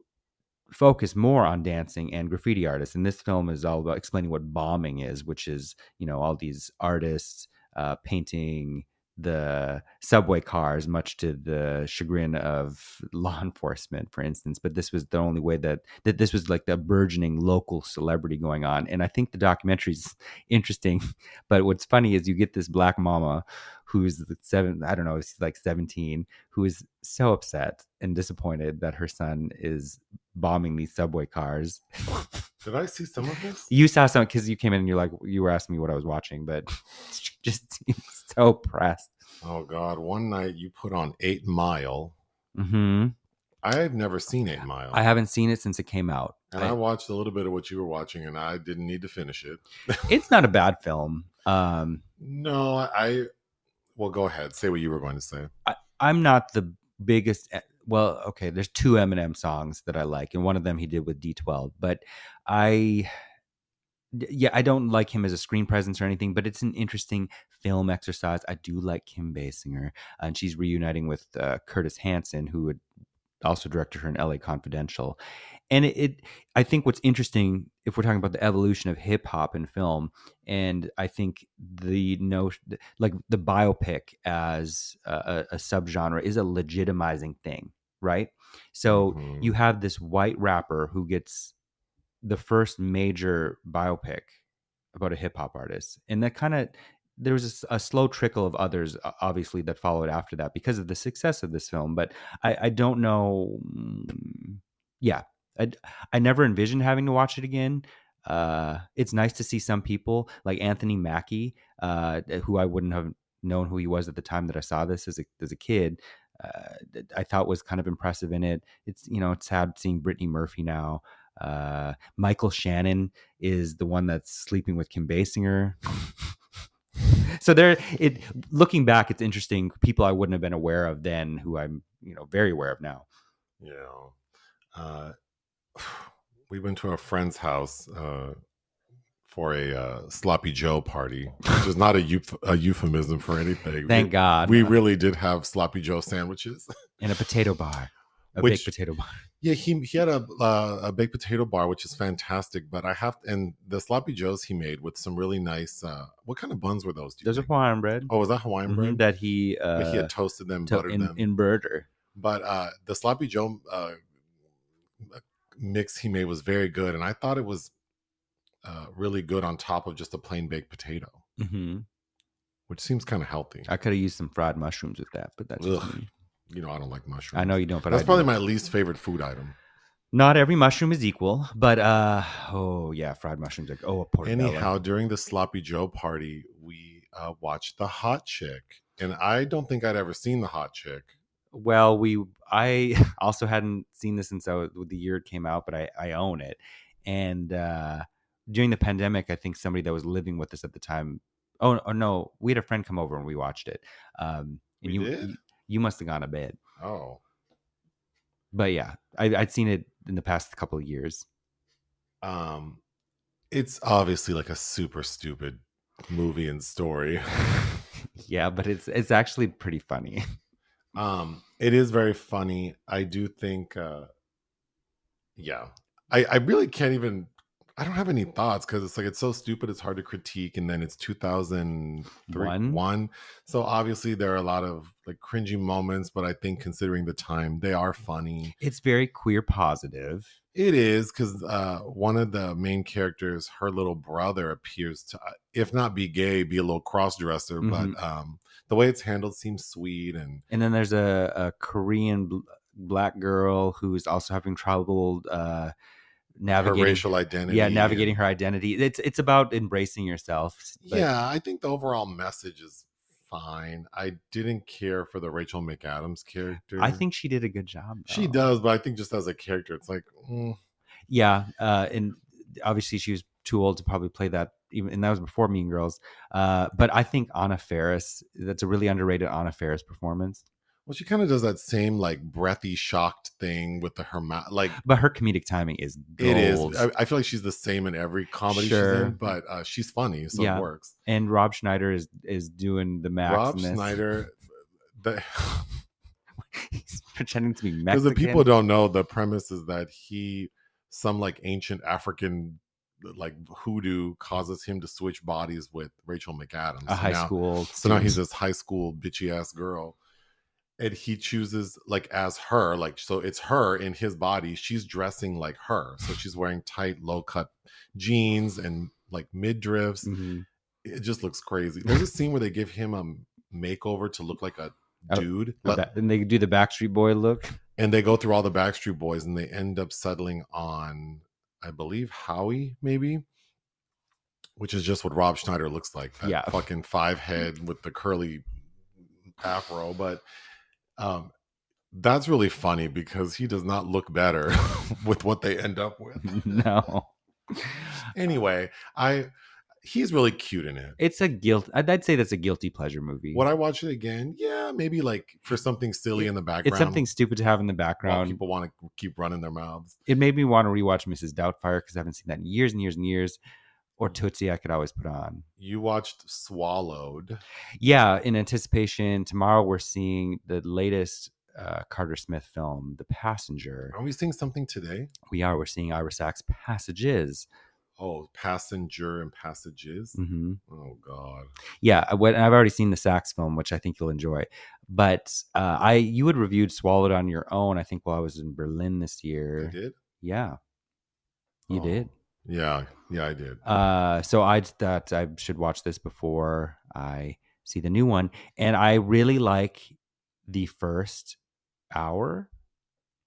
focus more on dancing and graffiti artists. And this film is all about explaining what bombing is, which is, you know, all these artists uh, painting the subway cars, much to the chagrin of law enforcement, for instance. But this was the only way that that this was like the burgeoning local celebrity going on. And I think the documentary's interesting. But what's funny is you get this black mama who's seven, I don't know, she's like 17, who is so upset and disappointed that her son is bombing these subway cars. Did I see some of this? you saw some because you came in and you're like, you were asking me what I was watching, but just so pressed. Oh God! One night you put on Eight Mile. hmm I've never seen Eight Mile. I haven't seen it since it came out. and I- I watched a little bit of what you were watching, and I didn't need to finish it. it's not a bad film. Um, No, I. Well, go ahead. Say what you were going to say. I'm not the biggest. Well, okay, there's two Eminem songs that I like, and one of them he did with D12. But I, yeah, I don't like him as a screen presence or anything. But it's an interesting film exercise. I do like Kim Basinger, and she's reuniting with uh, Curtis Hanson, who would also directed her in LA Confidential. And it, it, I think what's interesting, if we're talking about the evolution of hip hop and film, and I think the notion, like the biopic as a, a subgenre, is a legitimizing thing, right? So Mhm. you have this white rapper who gets the first major biopic about a hip hop artist, and that kind of there was a a, slow trickle of others, obviously, that followed after that because of the success of this film. But I, I don't know. mm, Yeah, I, I never envisioned having to watch it again. Uh, it's nice to see some people like Anthony Mackie, uh, who I wouldn't have known who he was at the time that I saw this as a as a kid. Uh, I thought was kind of impressive in it. It's you know it's sad seeing Brittany Murphy now. Uh, Michael Shannon is the one that's sleeping with Kim Basinger. so there, it looking back, it's interesting. People I wouldn't have been aware of then, who I'm you know very aware of now. Yeah, uh, we went to a friend's house uh, for a uh, sloppy Joe party, which is not a, euph- a euphemism for anything. Thank we, God. we really did have sloppy Joe sandwiches. and a potato bar, a Which- baked potato bar. Yeah, he he had a uh, a baked potato bar, which is fantastic. But I have and the sloppy joes he made with some really nice. Uh, what kind of buns were those? Those are? Hawaiian bread Oh, was that Hawaiian Mhm, bread? that he uh, he had toasted them, to- buttered in, them. in burger. but uh, the sloppy joe uh, mix he made was very good, and I thought it was uh, really good on top of just a plain baked potato, hmm which seems kind of healthy. I could have used some fried mushrooms with that, but that's Ugh. You know, I don't like mushrooms. I know you don't, but That's I do. probably my least favorite food item. Not every mushroom is equal, but uh oh yeah, fried mushrooms like oh a portobello. Anyhow, during the sloppy Joe party, we uh, watched the Hot Chick, and I don't think I'd ever seen the Hot Chick. Well, we I also hadn't seen this since I was, the year it came out, but I I own it. And uh during the pandemic, I think somebody that was living with us at the time. Oh, oh no, we had a friend come over and we watched it. Um, and We you did? you, you must have gone to bed. Oh, But yeah, I, I'd seen it in the past couple of years. um, it's obviously like a super stupid movie and story. yeah, but it's it's actually pretty funny. um, it is very funny. I do think, uh, yeah, I I really can't even. I don't have any thoughts because it's like it's so stupid. It's hard to critique, and then it's 2003 One? one. So obviously there are a lot of like cringy moments, but I think considering the time, they are funny. It's very queer positive. It is because uh, one of the main characters, her little brother, appears to, uh, if not be gay, be a little cross dresser. Mhm. But um, the way it's handled seems sweet, and And then there's a, a Korean bl- black girl who's also having trouble uh, her racial identity. yeah, navigating her identity. It's it's about embracing yourself. but- yeah, I think the overall message is fine. I didn't care for the Rachel McAdams character. I think she did a good job. she does, but I think just as a character, it's like, mm, Yeah, uh, and obviously she was too old to probably play that. Even and that was before Mean Girls. Uh, but I think Anna Faris. That's a really underrated Anna Faris performance. Well, she kind of does that same like breathy, shocked thing with the her mouth, like. But her comedic timing is gold. It is. I, I feel like she's the same in every comedy she's Sure. in, but uh, she's funny, so Yeah. it works. and Rob Schneider is is doing the max. Rob. Schneider, the, He's pretending to be because the people don't know, the premise is that he, some like ancient African, like hoodoo, causes him to switch bodies with Rachel McAdams. a high now, school. So now he's this high school bitchy ass girl. And he chooses like as her, like so it's her in his body. She's dressing like her. So she's wearing tight, low cut jeans and like midriffs. Mhm. It just looks crazy. There's a scene where they give him a makeover to look like a Oh, dude. Ba- and they do the Backstreet Boy look. and they go through all the Backstreet Boys and they end up settling on, I believe, Howie, maybe, which is just what Rob Schneider looks like. That Yeah. fucking five head with the curly afro, but um, that's really funny because he does not look better with what they end up with. no. Anyway, I he's really cute in it. It's a guilt. I'd, say that's a guilty pleasure movie. Would I watch it again? Yeah, maybe like for something silly in the background. it's something stupid to have in the background. people want to keep running their mouths. It made me want to rewatch Mrs. Doubtfire because I haven't seen that in years and years and years. Or Tootsie, I could always put on. You watched Swallowed. Yeah, in anticipation, tomorrow we're seeing the latest uh, Carter Smith film, The Passenger. Are we seeing something today? We are. We're seeing Ira Sachs' Passages. Oh, Passenger and Passages. hmm Oh God. Yeah, I went, I've already seen the Sachs film, which I think you'll enjoy. But uh, I, you had reviewed Swallowed on your own. I think while I was in Berlin this year. I did. Yeah, you Oh, did. Yeah, yeah, I did. Uh, so I thought I should watch this before I see the new one, and I really like the first hour,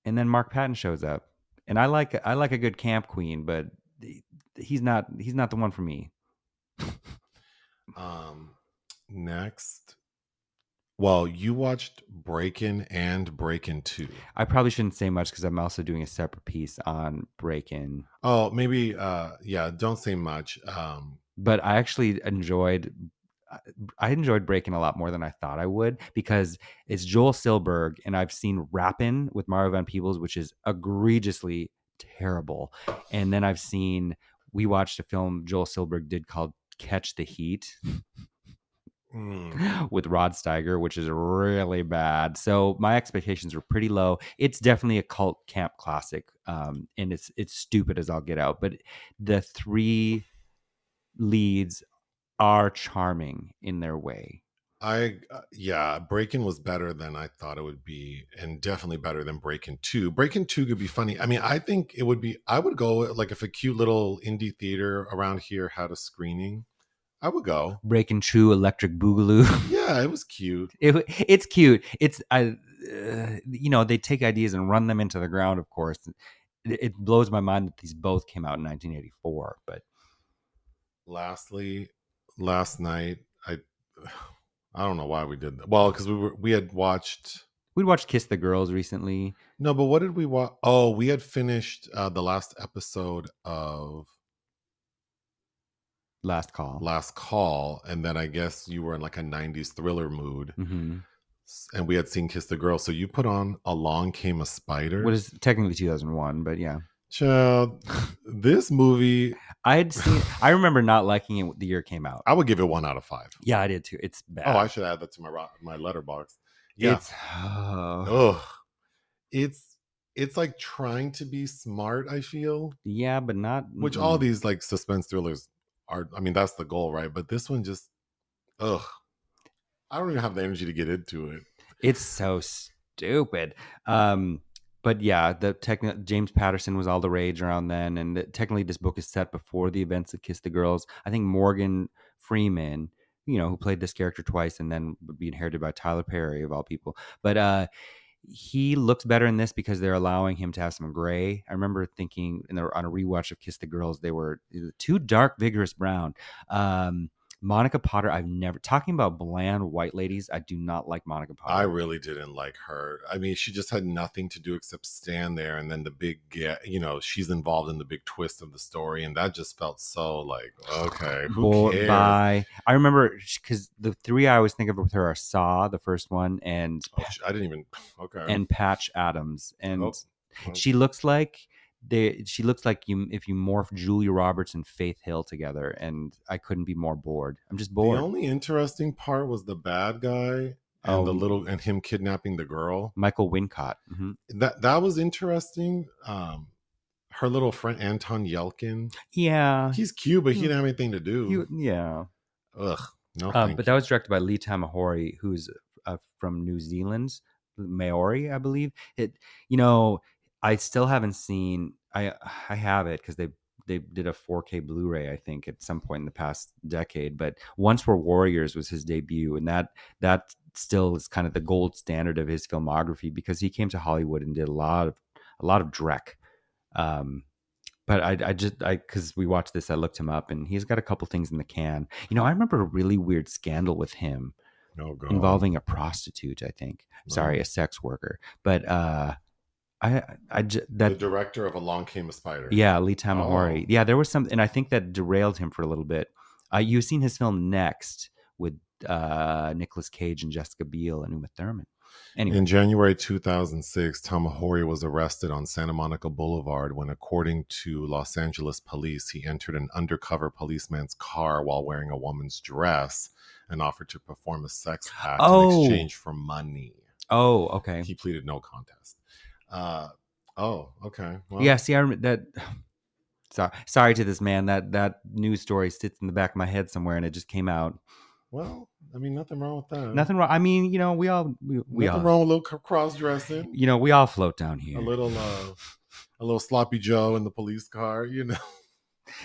and then Mark Patton shows up, and I like I like a good camp queen, but he's not he's not the one for me. Um, next. Well, you watched Breakin' and Breakin' Two. I probably shouldn't say much because I'm also doing a separate piece on Breakin', Oh, maybe. Uh, yeah. Don't say much. Um, but I actually enjoyed. I enjoyed Breakin' a lot more than I thought I would because it's Joel Silberg, and I've seen Rappin' with Mario Van Peebles, which is egregiously terrible. And then I've seen we watched a film Joel Silberg did called Catch the Heat mm, with Rod Steiger, which is really bad. So my expectations were pretty low. It's definitely a cult camp classic, um, and it's it's stupid as I'll get out. But the three leads are charming in their way. I uh, yeah, Breakin' was better than I thought it would be, and definitely better than Breakin' Two. Breakin' Two could be funny. I mean, I think it would be. I would go like if a cute little indie theater around here had a screening, I would go. Breakin' Two Electric Boogaloo. Yeah, it was cute. it, it's cute. It's I, uh, you know, they take ideas and run them into the ground. Of course, it, it blows my mind that these both came out in 1984. But Lastly, last night I I don't know why we did that. Well, because we were we had watched we'd watched Kiss the Girls recently. no, but what did we watch? Oh, we had finished uh, the last episode of Last call. Last Call, and then I guess you were in like a '90s thriller mood, hmm and we had seen Kiss the Girl. So you put on Along Came a Spider. What is technically 2001, but yeah, Child, this movie, I had seen. I remember not liking it the year it came out. I would give it one out of five. Yeah, I did too. It's bad. Oh, I should add that to my my Letterboxd. Yeah. It's, oh, Ugh. It's it's like trying to be smart, I feel. yeah, but not. Which all these like suspense thrillers are I mean, that's the goal, right? But this one just ugh. I don't even have the energy to get into it. It's so stupid. Um, but yeah, the techni- James Patterson was all the rage around then, and the, technically this book is set before the events of Kiss the Girls. I think Morgan Freeman, you know, who played this character twice and then would be inherited by Tyler Perry of all people, but uh, he looks better in this because they're allowing him to have some gray. I remember thinking in the, on a rewatch of Kiss the Girls, they were too dark, vigorous brown. Um, Monica Potter, I've never talking about bland white ladies. I do not like Monica Potter. I really didn't like her. I mean, she just had nothing to do except stand there, and then the big get, you know, she's involved in the big twist of the story, and that just felt so like okay, who Bo- cares? Bye. I remember because the three I always think of with her are Saw, the first one, and Oh, I didn't even okay. and Patch Adams, and Oh, oh. she looks like they. She looks like you if you morph Julia Roberts and Faith Hill together, and I couldn't be more bored. I'm just bored. The only interesting part was the bad guy and the Oh. little and him kidnapping the girl. Michael Wincott. Mhm. That that was interesting. Um, her little friend Anton Yelchin. Yeah. He's cute, but he didn't have anything to do. You- yeah. Ugh. No, Um, thank but that was directed by Lee Tamahori, who's uh, from New Zealand, Maori, I believe. It, you know, I still haven't seen. I I have it because they they did a 4K Blu-ray, I think, at some point in the past decade. But Once Were Warriors was his debut, and that that still is kind of the gold standard of his filmography because he came to Hollywood and did a lot of a lot of Drek. Um, but I, I just I because we watched this, I looked him up, and he's got a couple things in the can. You know, I remember a really weird scandal with him Oh, involving a prostitute. I think. Sorry, Oh. a sex worker. But uh, I I j- the that director of Along Came a Spider. yeah, Lee Tamahori. Oh. Yeah, there was some, and I think that derailed him for a little bit. Uh, you've seen his film Next with uh Nicolas Cage and Jessica Biel and Uma Thurman. Anyway, In January 2006, Tamahori was arrested on Santa Monica Boulevard when, according to Los Angeles police, he entered an undercover policeman's car while wearing a woman's dress and offered to perform a sex act Oh. in exchange for money. oh, okay. He pleaded no contest. Uh, oh, okay. Well, yeah, see, I remember that. Sorry, sorry to this man. That that news story sits in the back of my head somewhere, and it just came out. Well, I mean, nothing wrong with that. Nothing wrong. I mean, you know, we all we, we nothing all wrong with a little cross dressing. you know we all float down here. A little, uh, a little sloppy Joe in the police car. You know.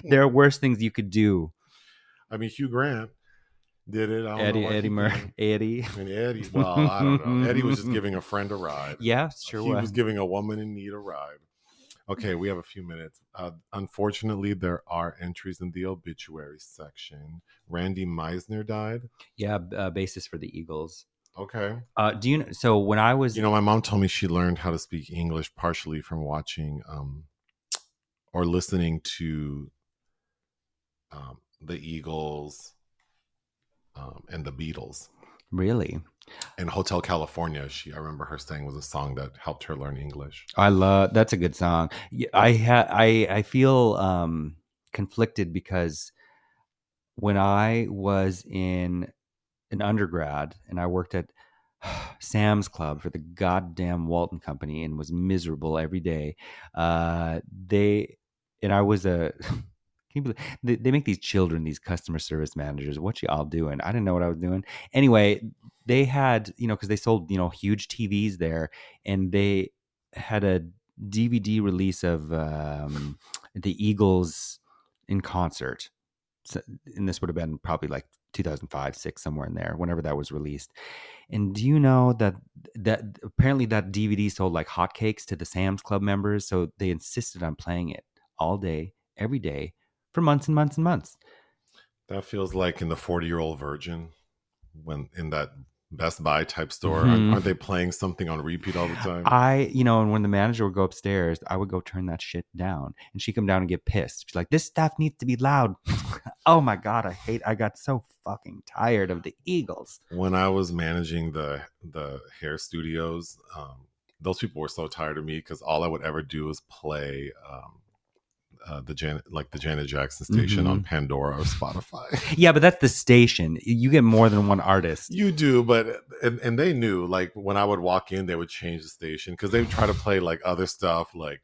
There are worse things you could do. I mean, Hugh Grant did it. I Eddie, Eddie. Murphy, Eddie. And Eddie, well, I don't know. Eddie was just giving a friend a ride. Yeah, sure he was. was giving a woman in need a ride. Okay, we have a few minutes. Uh, unfortunately, there are entries in the obituary section. Randy Meisner died. yeah, uh, basis for the Eagles. Okay. Uh, do you know? So when I was, You know, my mom told me she learned how to speak English partially from watching um, or listening to um, the Eagles um, and the Beatles. really, And Hotel California, she I remember her saying was a song that helped her learn English. I love that's a good song. I ha- I I feel um conflicted because when I was in an undergrad and I worked at Sam's Club for the goddamn Walton Company and was miserable every day. Uh, they and I was a. Can they, they make these children these customer service managers? What you all doing? I didn't know what I was doing. Anyway, they had you know because they sold you know huge TVs there, and they had a DVD release of um, the Eagles in concert. So, and this would have been probably like 2005, six, somewhere in there, whenever that was released. And do you know that that apparently that DVD sold like hotcakes to the Sam's Club members? So they insisted on playing it all day, every day, for months and months and months. That feels like in the 40 year old virgin when in that Best Buy type store. Mhm. Aren't, aren't they playing something on repeat all the time? I, you know, and when the manager would go upstairs, I would go turn that shit down, and she'd come down and get pissed. She's like, "This stuff needs to be loud." oh my god, I hate. I got so fucking tired of the Eagles. when I was managing the the hair studios, um, those people were so tired of me because all I would ever do is play um, uh, the Janet like the Janet Jackson station on Pandora or Spotify. Yeah, but that's the station. You get more than one artist. you do, but and, and they knew like when I would walk in, they would change the station because they would try to play like other stuff. Like,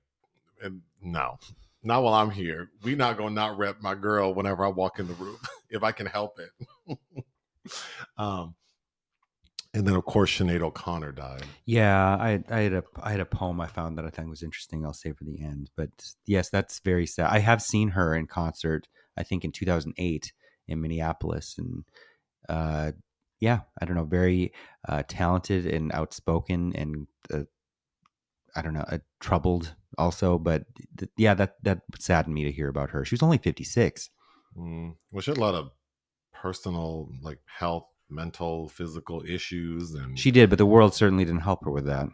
and no, not while I'm here. We not gonna not rep my girl whenever I walk in the room if I can help it. um, and then of course Sinead O'Connor died. Yeah, I, I had a I had a poem I found that I think was interesting. I'll save for the end. But yes, that's very sad. I have seen her in concert. I think in 2008 in Minneapolis, and uh, yeah, I don't know, very uh, talented and outspoken, and uh, I don't know, uh, troubled also. But th- yeah, that that saddened me to hear about her. She was only 56. Mm. Well, she had a lot of personal like health, mental, physical issues, and She did, but the world certainly didn't help her with that.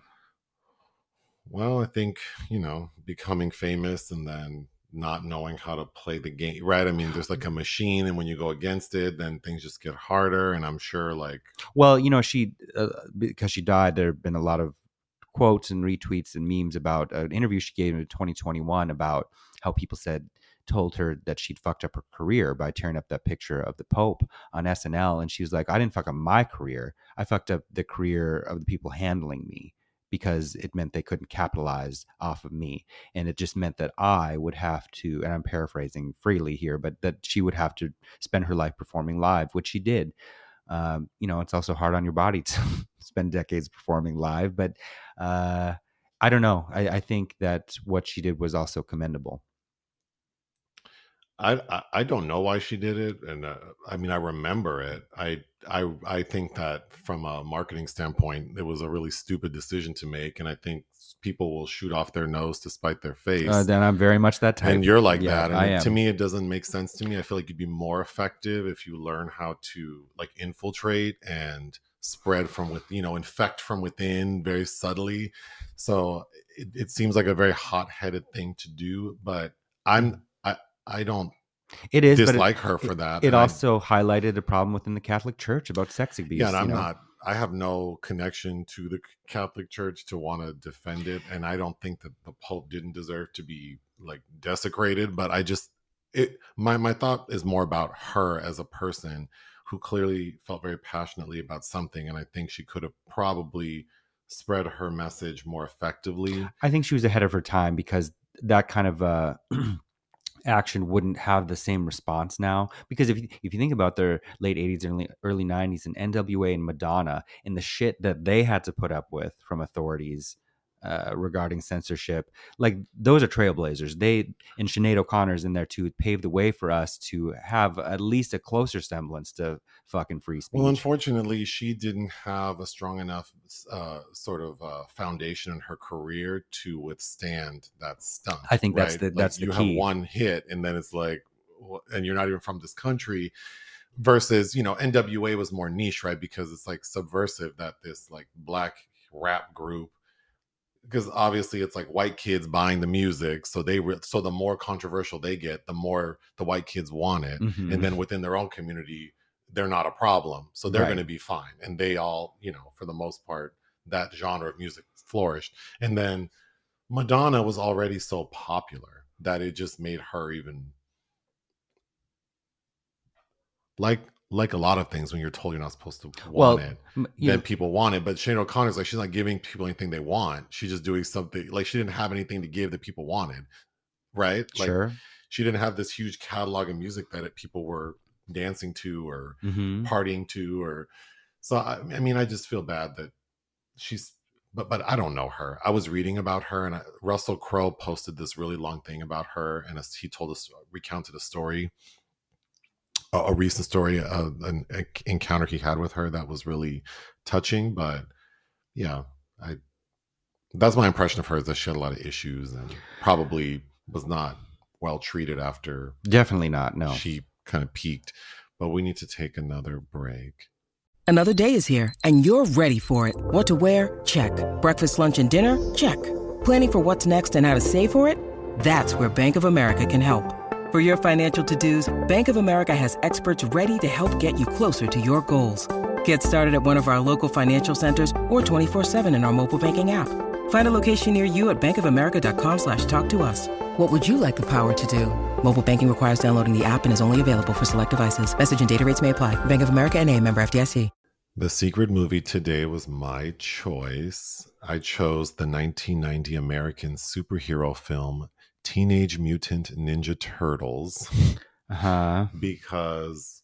Well, I think, you know, becoming famous and then not knowing how to play the game, right? I mean, there's like a machine, and when you go against it, then things just get harder. And I'm sure, like, Well, you know, she uh, because she died. There have been a lot of quotes and retweets and memes about an interview she gave in 2021 about how people said told her that she'd fucked up her career by tearing up that picture of the Pope on SNL, and she was like, "I didn't fuck up my career. I fucked up the career of the people handling me." Because it meant they couldn't capitalize off of me. And it just meant that I would have to, and I'm paraphrasing freely here, but that she would have to spend her life performing live, which she did um, you know, it's also hard on your body to spend decades performing live. But uh, I don't know. I, I think that what she did was also commendable. I, I I don't know why she did it, and uh, I mean I remember it. I I I think that from a marketing standpoint, it was a really stupid decision to make, and I think people will shoot off their nose to spite their face. Uh, then I'm very much that type. and you're like Yeah, that, and I am. to me, it doesn't make sense to me. I feel like you'd be more effective if you learn how to like infiltrate and spread from with you know infect from within very subtly. So it, it seems like a very hot-headed thing to do, but I'm I I don't It is, but it- dislike her for that. It and I- also highlighted a problem within the Catholic Church about sex abuse. yeah, and I'm know? not. I have no connection to the Catholic Church to want to defend it, and I don't think that the Pope didn't deserve to be like desecrated. But I just, it my my thought is more about her as a person who clearly felt very passionately about something, and I think she could have probably spread her message more effectively. I think she was ahead of her time because that kind of uh, action wouldn't have the same response now. Because if you, if you think about their late '80s, early early '90s, and NWA and Madonna and the shit that they had to put up with from authorities uh, regarding censorship, like those are trailblazers. They and Sinead O'Connor's in there too paved the way for us to have at least a closer semblance to fucking free speech. Well, unfortunately, she didn't have a strong enough uh, sort of uh, foundation in her career to withstand that stunt. I think that's right? the- Like, that's you have one hit, and then it's like, and you're not even from this country. Versus, you know, NWA was more niche, right? Because it's like subversive that this like black rap group. Because obviously it's like white kids buying the music, so they re- so the more controversial they get, the more the white kids want it Mhm. and then within their own community they're not a problem so they're Right. going to be fine and they all you know for the most part that genre of music flourished and then madonna was already so popular that it just made her even like like a lot of things when you're told you're not supposed to Well, want it you then know, people want it. But Sinead O'Connor's like she's not giving people anything they want. She's just doing something like she didn't have anything to give that people wanted right? Like sure. she didn't have this huge catalog of music that it, people were dancing to or hmm partying to or so I, I mean i just feel bad that she's but but i don't know her. I was reading about her and I, russell crowe posted this really long thing about her and as he told us recounted a story a, a recent story uh, an a encounter he had with her that was really touching but yeah i that's my impression of her is that she had a lot of issues and probably was not well treated after Definitely not. No. she kind of peaked. But we need to take another break. Another day is here, and you're ready for it. What to wear? Check. Breakfast, lunch, and dinner? Check. Planning for what's next and how to save for it? That's where Bank of America can help. For your financial to-dos, Bank of America has experts ready to help get you closer to your goals. Get started at one of our local financial centers or 24-7 in our mobile banking app. Find a location near you at bankofamerica.com slash talk to us. What would you like the power to do? Mobile banking requires downloading the app and is only available for select devices. Message and data rates may apply. Bank of America and a member FDIC. The secret movie today was my choice. I chose the 1990 American superhero film Teenage Mutant Ninja Turtles Uh-huh. because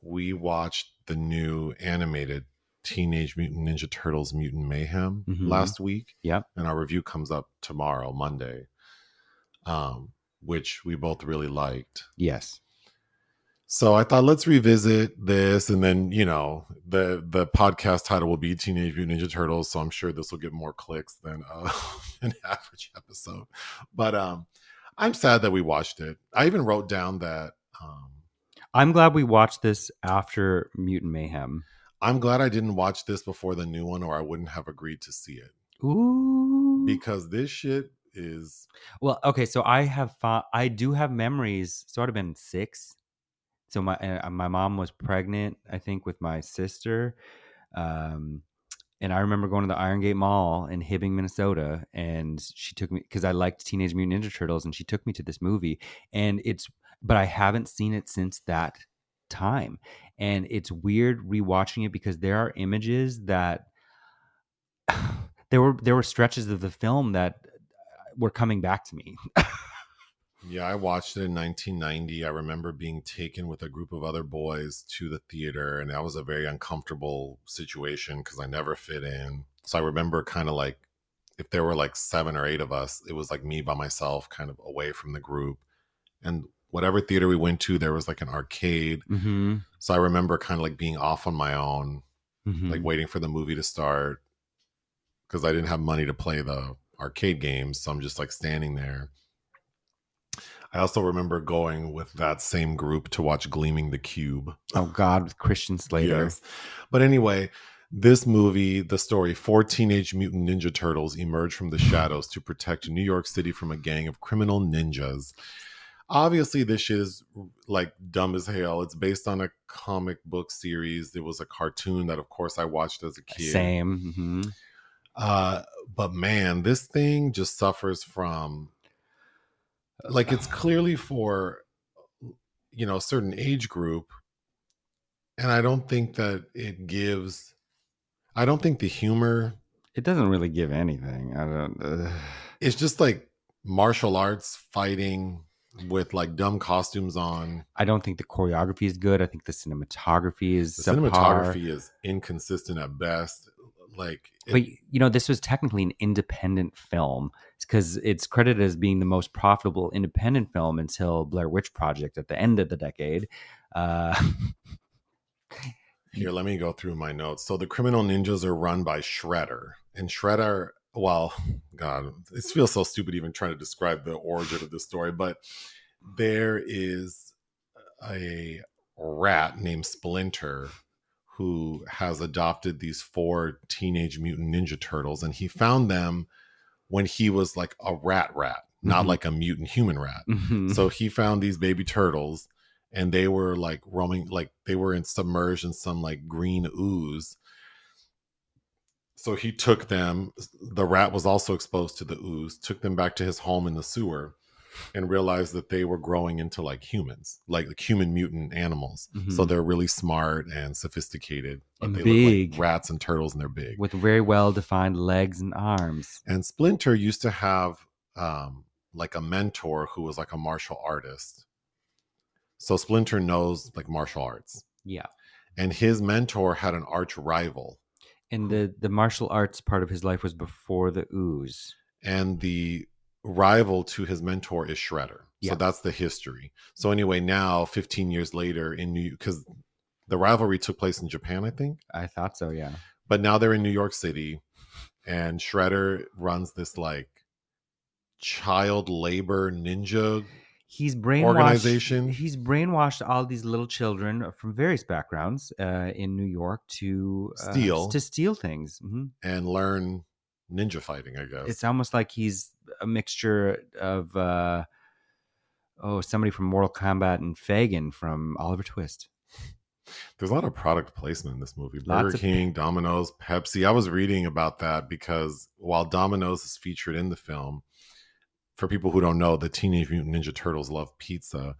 we watched the new animated Teenage Mutant Ninja Turtles Mutant Mayhem Mhm. last week. Yep. and our review comes up tomorrow, Monday, um, which we both really liked. Yes. So I thought let's revisit this, and then you know the the podcast title will be Teenage Mutant Ninja Turtles. So I'm sure this will get more clicks than uh, an average episode. But um, I'm sad that we watched it. I even wrote down that um, I'm glad we watched this after Mutant Mayhem. I'm glad I didn't watch this before the new one, or I wouldn't have agreed to see it Ooh. because this shit is Well, okay, so I have fo- I do have memories. So I'd have been six. So my uh, my mom was pregnant, I think, with my sister, um, and I remember going to the Iron Gate Mall in Hibbing, Minnesota, and she took me because I liked Teenage Mutant Ninja Turtles, and she took me to this movie, and it's but I haven't seen it since that time, and it's weird rewatching it because there are images that there were there were stretches of the film that were coming back to me. Yeah, I watched it in 1990. I remember being taken with a group of other boys to the theater, and that was a very uncomfortable situation because I never fit in. So I remember kind of like if there were like seven or eight of us, it was like me by myself, kind of away from the group. And whatever theater we went to, there was like an arcade. Mm-hmm. So I remember kind of like being off on my own, Mm-hmm. like waiting for the movie to start because I didn't have money to play the arcade games. So I'm just like standing there. I also remember going with that same group to watch Gleaming the Cube. oh God, with Christian Slater. Yes. But anyway, this movie, the story four teenage mutant ninja turtles emerge from the shadows to protect New York City from a gang of criminal ninjas. Obviously, this shit is like dumb as hell. It's based on a comic book series. It was a cartoon that, of course, I watched as a kid. Same. hmm Uh, but man, this thing just suffers from like it's clearly for you know a certain age group, and I don't think that it gives. I don't think the humor. It doesn't really give anything. I don't. Uh, It's just like martial arts fighting with like dumb costumes on. I don't think the choreography is good. I think the cinematography is The subpar. cinematography is inconsistent at best. Like, it- But you know, this was technically an independent film because it's credited as being the most profitable independent film until Blair Witch Project at the end of the decade. Uh, Here, let me go through my notes. So the criminal ninjas are run by Shredder. And Shredder, well, God, it feels so stupid even trying to describe the origin of this story, but there is a rat named Splinter who has adopted these four teenage mutant ninja turtles, and he found them when he was like a rat rat, not Mhm. like a mutant human rat. mhm. So he found these baby turtles and they were like roaming, like they were in submerged in some like green ooze. So he took them. The rat was also exposed to the ooze, took them back to his home in the sewer and realized that they were growing into like humans, like, like human mutant animals. So Mhm. they're really smart and sophisticated. But And they big. look like rats and turtles and they're big. with very well defined legs and arms. And Splinter used to have um, like a mentor who was like a martial artist. So Splinter knows like martial arts. Yeah. And his mentor had an arch rival. And the, the martial arts part of his life was before the ooze. And the rival to his mentor is Shredder. Yeah. So that's the history. So anyway, now 15 years later in New because the rivalry took place in Japan, I think. I thought so, yeah. But now they're in New York City and Shredder runs this like child labor ninja He's brainwashed. Organization. He's brainwashed all these little children from various backgrounds uh, in New York to uh, Steal. to steal things. hmm and learn ninja fighting, I guess. It's almost like he's a mixture of uh, oh somebody from Mortal Kombat and Fagin from Oliver Twist. There's a lot of product placement in this movie. Lots Burger of- King, Domino's, Pepsi. I was reading about that because while Domino's is featured in the film, for people who don't know, the Teenage Mutant Ninja Turtles love pizza.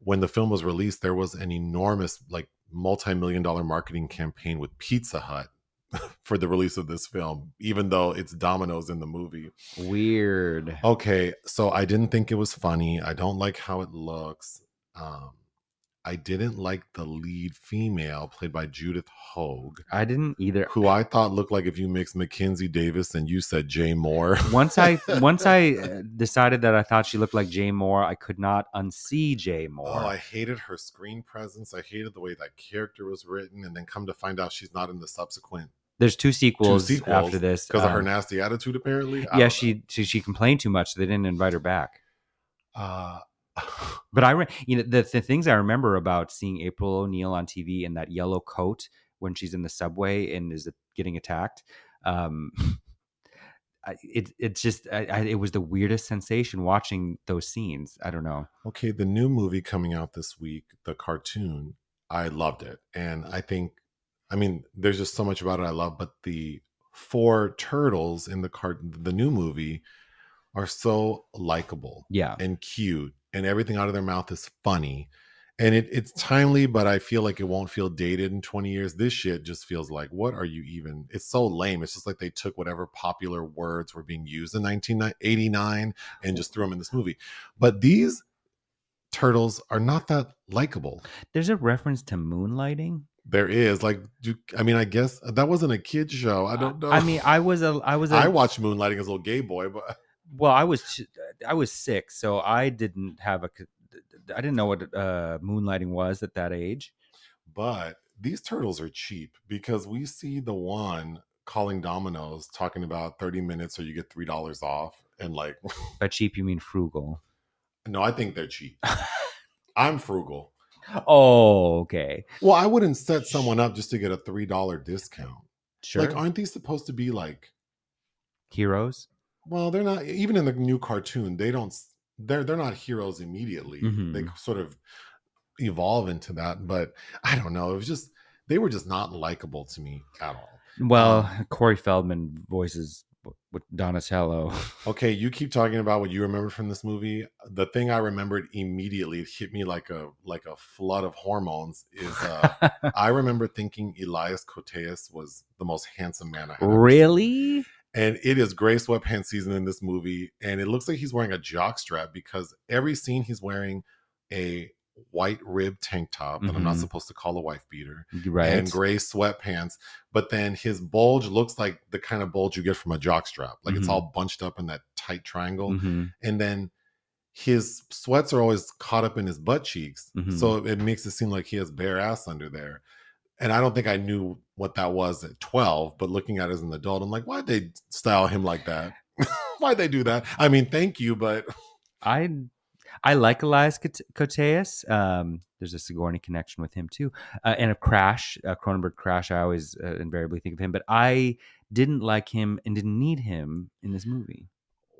When the film was released, there was an enormous, like, multi-million dollar marketing campaign with Pizza Hut for the release of this film, even though it's Domino's in the movie. Weird. Okay, so I didn't think it was funny. I don't like how it looks. Um, I didn't like the lead female played by Judith Hoag, I didn't either. who I thought looked like if you mixed Mackenzie Davis and you said Jay Moore. Once I once I uh, decided that I thought she looked like Jay Moore, I could not unsee Jay Moore. Oh, I hated her screen presence. I hated the way that character was written, and then come to find out she's not in the subsequent There's two sequels, sequels after this because of her um, nasty attitude. Apparently, I yeah, she, she she complained too much. So they didn't invite her back. Uh, But I, re- you know, the, the things I remember about seeing April O'Neil on TV in that yellow coat when she's in the subway and is getting attacked. Um, I, it it's just I, I, it was the weirdest sensation watching those scenes. I don't know. Okay, the new movie coming out this week, the cartoon, I loved it. And I think, I mean, there's just so much about it I love, but the four turtles in the cart, the new movie, are so likable Yeah, and cute, and everything out of their mouth is funny. And it, it's timely, but I feel like it won't feel dated in 20 years. This shit just feels like, what are you even? It's so lame. It's just like they took whatever popular words were being used in 1989 and just threw them in this movie. But these turtles are not that likable. there's a reference to moonlighting. There is like, do, I mean, I guess uh, that wasn't a kid's show. I uh, don't know. I mean, I was a I was a I watched Moonlighting as a little gay boy, but well, I was uh, I was six, so I didn't have a, I didn't know what uh, moonlighting was at that age. But these turtles are cheap because we see the one calling Domino's talking about 30 minutes or you get $3 off. And like, By cheap, you mean frugal. no, I think they're cheap. I'm frugal. Oh, okay. Well, I wouldn't set someone up just to get a $3 discount. Sure. Like, aren't these supposed to be like, Heroes. well, they're not, even in the new cartoon, they don't, they're, they're not heroes immediately. Mhm. They sort of evolve into that. But I don't know. It was just, they were just not likable to me at all. Well, Um, Corey Feldman voices with Donatello. Okay, you keep talking about what you remember from this movie. The thing I remembered immediately, it hit me like a like a flood of hormones. Is uh, I remember thinking Elias Koteas was the most handsome man I had. really? And it is gray sweatpants season in this movie, and it looks like he's wearing a jock strap because every scene he's wearing a white rib tank top that I'm not Mhm. supposed to call a wife beater Right. and gray sweatpants. But then his bulge looks like the kind of bulge you get from a jock strap. Like it's Mhm. all bunched up in that tight triangle. Mhm. And then his sweats are always caught up in his butt cheeks. So it makes it seem like he has bare ass under there. And I don't think I knew what that was at 12, but looking at it as an adult, I'm like, why'd they style him like that? why'd they do that? I mean, thank you, but I I like Elias Koteas. Um, there's a Sigourney connection with him too, uh, and a Crash, uh, Cronenberg Crash. I always uh, invariably think of him, but I didn't like him and didn't need him in this movie.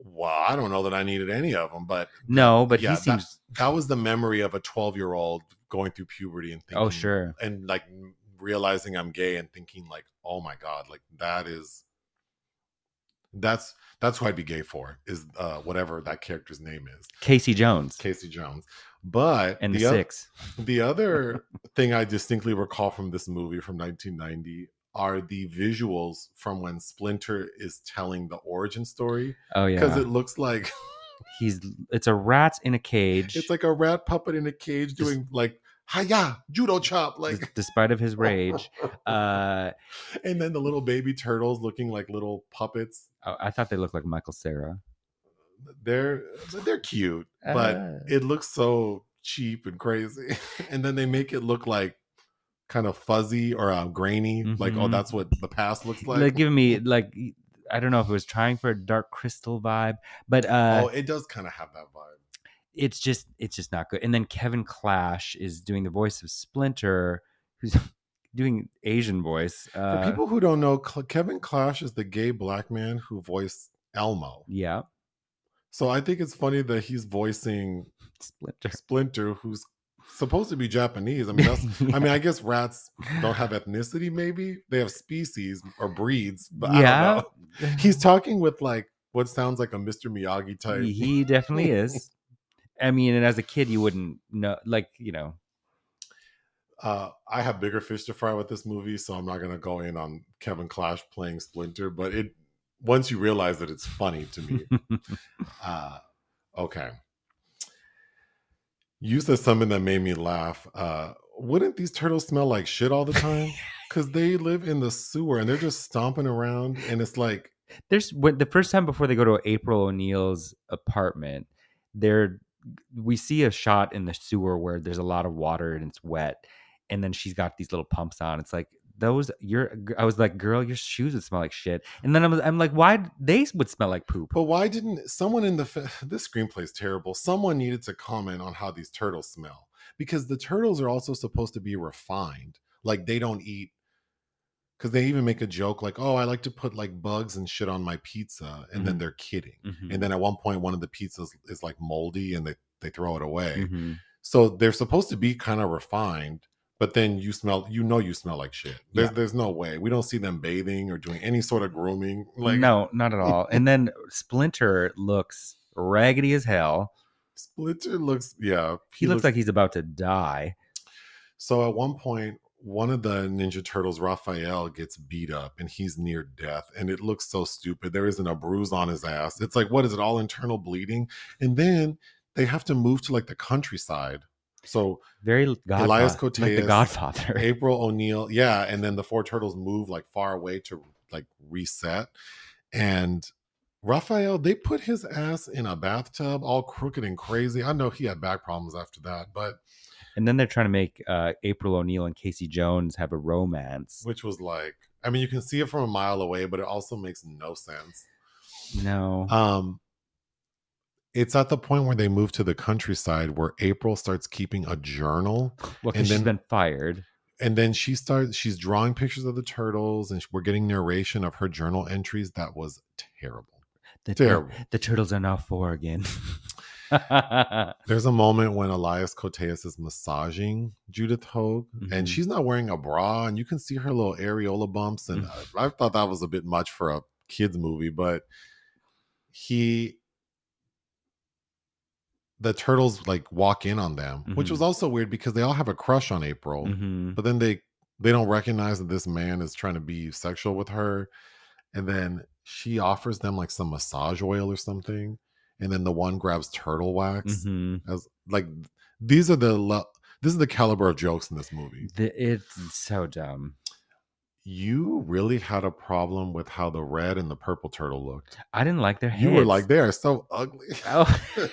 well, I don't know that I needed any of them, but No, but yeah, he seems. that, that was the memory of a 12 year old going through puberty and thinking, oh, sure. and like realizing I'm gay and thinking like, oh my god, like that is that's that's who I'd be gay for is uh whatever that character's name is, Casey Jones Casey Jones. But and the, the, Six. the other thing I distinctly recall from this movie from 1990 are the visuals from when Splinter is telling the origin story Oh yeah, because it looks like he's it's a rat in a cage. it's like a rat puppet in a cage Just- doing like hiya judo chop like despite of his rage. Uh, and then the little baby turtles looking like little puppets I I thought they looked like Michael Cera. they're they're cute but Uh. it looks so cheap and crazy and then they make it look like kind of fuzzy or uh, grainy like oh Mhm. that's what the past looks Like, like giving me like I don't know if it was trying for a dark crystal vibe, but uh, oh it does kind of have that vibe it's just it's just not good. And then Kevin Clash is doing the voice of Splinter, who's doing Asian voice. for Uh, people who don't know Cl- kevin clash is the gay black man who voiced elmo yeah, so i think it's funny that he's voicing Splinter. splinter who's supposed to be japanese i mean that's I mean, I guess rats don't have ethnicity. Maybe they have species or breeds, but I yeah, don't know. He's talking with like what sounds like a Mr. Miyagi type. he definitely is. I mean, and as a kid, you wouldn't know, like you know, Uh, I have bigger fish to fry with this movie, so I'm not going to go in on Kevin Clash playing Splinter. But it once you realize that it's funny to me. uh, okay, you said something that made me laugh. Uh, wouldn't these turtles smell like shit all the time? Because they live in the sewer and they're just stomping around, and it's like there's when the first time before they go to April O'Neil's apartment, there we see a shot in the sewer where there's a lot of water and it's wet, and then she's got these little pumps on. It's like those your I was like, girl, your shoes would smell like shit. And then I'm, I'm like, why they would smell like poop? But why didn't someone in the this screenplay is terrible? Someone needed to comment on how these turtles smell because the turtles are also supposed to be refined. Like they don't eat because they even make a joke like, "Oh, I like to put like bugs and shit on my pizza," and then Mhm. they're kidding. Mhm. And then at one point, one of the pizzas is like moldy, and they they throw it away. Mhm. So they're supposed to be kind of refined. But then you smell, you know, you smell like shit. There's, Yeah. there's no way. We don't see them bathing or doing any sort of grooming. Like, no, not at all. and then Splinter looks raggedy as hell. Splinter looks, yeah, He, looks, like he's about to die. So at one point, one of the Ninja Turtles, Raphael, gets beat up and he's near death. And it looks so stupid. There isn't a bruise on his ass. It's like, what is it, all internal bleeding? And then they have to move to like the countryside. So Very Godfather, Elias like the Godfather. April O'Neil, yeah. And then the four turtles move like far away to like reset. And Raphael, they put his ass in a bathtub all crooked and crazy. I know he had back problems after that, but And then they're trying to make uh, April O'Neil and Casey Jones have a romance. which was like, I mean, you can see it from a mile away, but it also makes no sense. No. Um, it's at the point where they move to the countryside where April starts keeping a journal, well, and because she's then- been fired. and then she starts. She's drawing pictures of the turtles, and we're getting narration of her journal entries. That was terrible. The, Terrible. the, the turtles are now four again. There's a moment when Elias Koteas is massaging Judith Hoag, Mhm. and she's not wearing a bra, and you can see her little areola bumps. And Mm. I, I thought that was a bit much for a kids movie, but he, the turtles like walk in on them, which Mhm. was also weird because they all have a crush on April, Mhm. but then they they don't recognize that this man is trying to be sexual with her, and then she offers them like some massage oil or something, and then the one grabs turtle wax Mhm. as like these are the le- this is the caliber of jokes in this movie. The- it's so dumb. You really had a problem with how the red and the purple turtle looked. I didn't like their heads. You were like, they are so ugly. oh,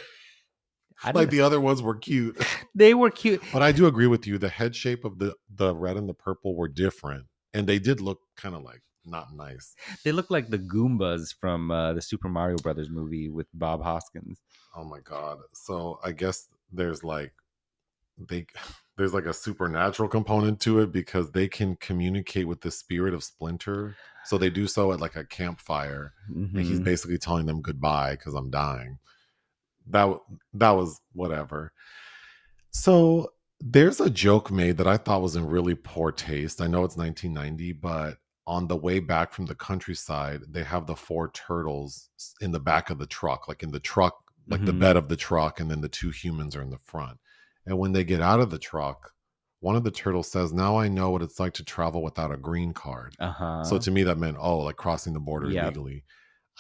I like the other ones were cute. they were cute. But I do agree with you. The head shape of the the red and the purple were different, and they did look kind of like not nice. They look like the Goombas from uh, the Super Mario Brothers movie with Bob Hoskins. Oh my god. So I guess there's like they there's like a supernatural component to it because they can communicate with the spirit of Splinter. So they do so at like a campfire. And he's Mhm. basically telling them goodbye because I'm dying. That that was whatever. So there's a joke made that I thought was in really poor taste. I know it's 1990, but on the way back from the countryside, they have the four turtles in the back of the truck, like in the truck, like the Mhm. bed of the truck, and then the two humans are in the front. And when they get out of the truck, one of the turtles says, "Now I know what it's like to travel without a green card." Uh-huh. So to me, that meant oh, like crossing the border Yep. legally.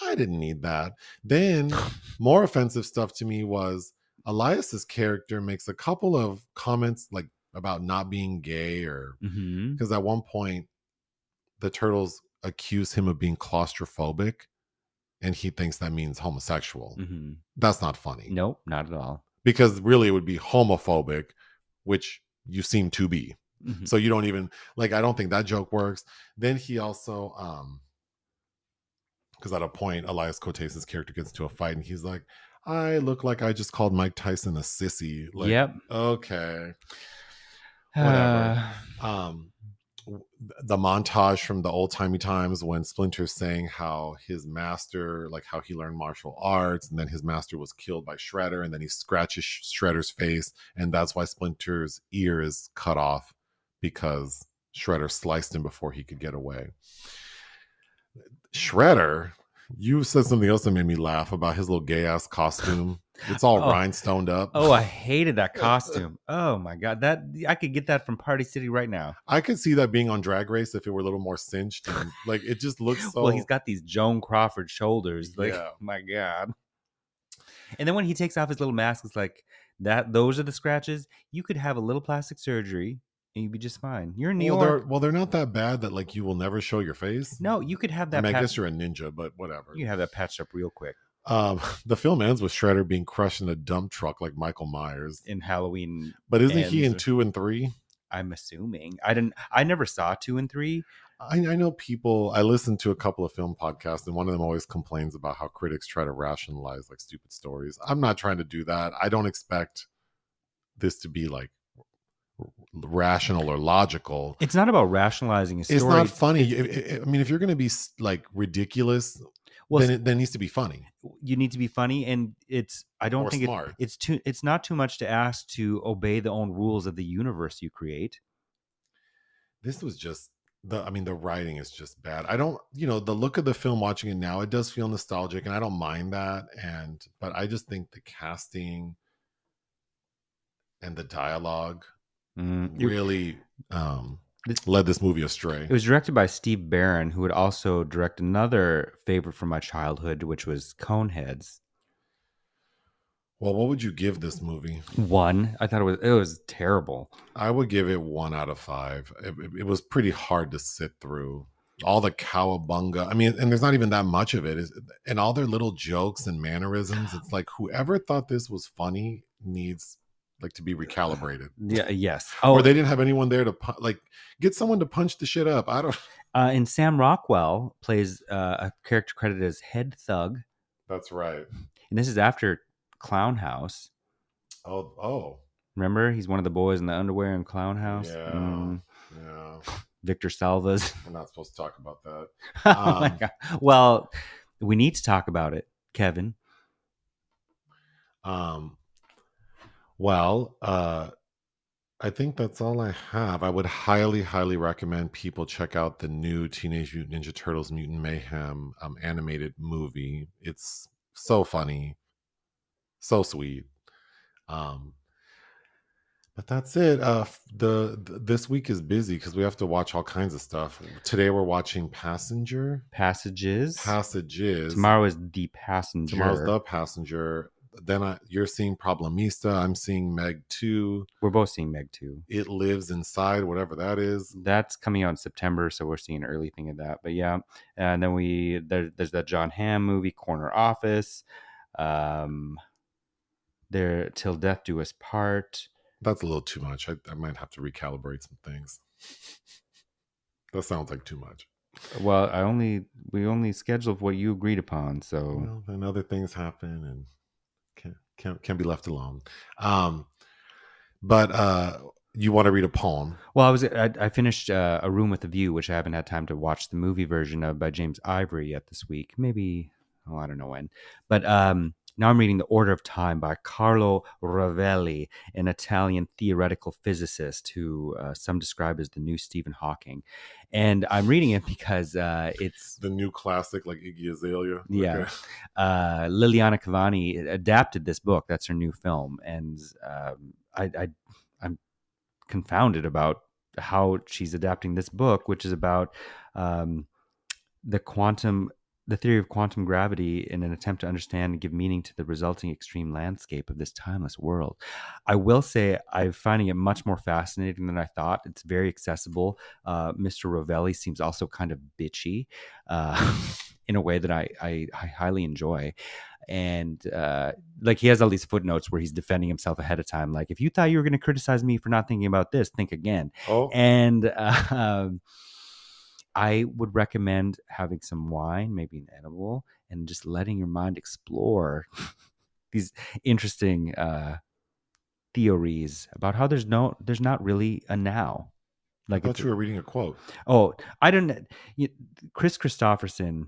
I didn't need that. Then more offensive stuff to me was Elias's character makes a couple of comments like about not being gay or because at one point the turtles accuse him of being claustrophobic and he thinks that means homosexual. Mhm. That's not funny. Nope, not at all. Because really it would be homophobic, which you seem to be. Mhm. So you don't even like I don't think that joke works. Then he also um because at a point Elias Koteas' character gets into a fight and he's like, I look like I just called Mike Tyson a sissy. Like, yep. okay. Whatever. Uh, Um the montage from the old timey times when Splinter's saying how his master, like how he learned martial arts, and then his master was killed by Shredder, and then he scratches Shredder's face, and that's why Splinter's ear is cut off because Shredder sliced him before he could get away. Shredder, you said something else that made me laugh about his little gay ass costume. It's all Oh. rhinestoned up. oh, I hated that costume. Oh my god, that I could get that from Party City right now. I could see that being on Drag Race if it were a little more cinched and like it just looks so. well, he's got these Joan Crawford shoulders. Like, Yeah. my god. And then when he takes off his little mask, it's like that. Those are the scratches. You could have a little plastic surgery you'd be just fine. You're in New well, they're York. well, they're not that bad that like you will never show your face. No, you could have I that. mean, I guess you're a ninja, but whatever. you have that patched up real quick Um, the film ends with Shredder being crushed in a dump truck like Michael Myers. in Halloween. But isn't he in two and three? I'm assuming. I didn't. I never saw two and three. I, I know people. I listened to a couple of film podcasts, and one of them always complains about how critics try to rationalize like stupid stories. I'm not trying to do that. I don't expect this to be like rational or logical. It's not about rationalizing a story. It's not funny. I- I I mean, if you're going to be like ridiculous, Well, then it then needs to be funny. you need to be funny, and it's. I don't Or think it- it's too. It's not too much to ask to obey the own rules of the universe you create. This was just the. I mean, the writing is just bad. I don't. You know, the look of the film watching it now, it does feel nostalgic, and I don't mind that. And but I just think the casting and the dialogue Mm, really um led this movie astray. It was directed by Steve Barron, who would also direct another favorite from my childhood, which was Coneheads. well, what would you give this movie? One, I thought it was it was terrible. I would give it one out of five. It, it- it was pretty hard to sit through. all the cowabunga. I mean, and there's not even that much of it. Is and all their little jokes and mannerisms. It's like whoever thought this was funny needs like to be recalibrated. Yeah. Yes. Oh, Or they didn't have anyone there to like get someone to punch the shit up. I don't. Uh, and Sam Rockwell plays uh, a character credited as Head Thug, That's right. and this is after Clown House. Oh, oh, Remember, he's one of the boys in the underwear in Clown House. Yeah. Mm, yeah. Victor Salvas. We're not supposed to talk about that. oh my Um, god! Well, we need to talk about it, Kevin. Um, well, uh, I think that's all I have. I would highly, highly recommend people check out the new Teenage Mutant Ninja Turtles Mutant Mayhem um, animated movie. It's so funny, so sweet. Um, but that's it. Uh, the, the this week is busy because we have to watch all kinds of stuff. Today we're watching Passenger. Passages. Passages. Tomorrow is the passenger. Tomorrow's the passenger. Then I, you're seeing Problemista. I'm seeing Meg 2. We're both seeing Meg too. It lives inside, whatever that is. That's coming out in September, so we're seeing an early thing of that. But yeah, and then we there, there's that Jon Hamm movie, Corner Office. Um, there till death do us part. That's a little too much. I, I might have to recalibrate some things. That sounds like too much. Well, I only we only scheduled what you agreed upon, so Well, then other things happen and can't, can't be left alone. Um, but uh, you want to read a poem? Well, I was I, I finished uh, a Room with a View, which I haven't had time to watch the movie version of by James Ivory yet this week. Maybe oh, I don't know when, but um, now I'm reading The Order of Time by Carlo Rovelli, an Italian theoretical physicist who uh, some describe as the new Stephen Hawking, and I'm reading it because uh, it's The new classic like Iggy Azalea. Yeah. Okay. uh, Liliana Cavani adapted this book. That's her new film, and um, I, I I'm confounded about how she's adapting this book, which is about um, the quantum, the theory of quantum gravity, in an attempt to understand and give meaning to the resulting extreme landscape of this timeless world. I will say I'm finding it much more fascinating than I thought. It's very accessible. Uh, Mr. Rovelli seems also kind of bitchy. Uh, in a way that I, I, I highly enjoy. And uh, like he has all these footnotes where he's defending himself ahead of time. Like, if you thought you were going to criticize me for not thinking about this, think again. Oh, And uh, um, I would recommend having some wine, maybe an edible, and just letting your mind explore these interesting uh, theories about how there's no, there's not really a now. Like I thought you were reading a quote. Oh, I don't. You, Kris Kristofferson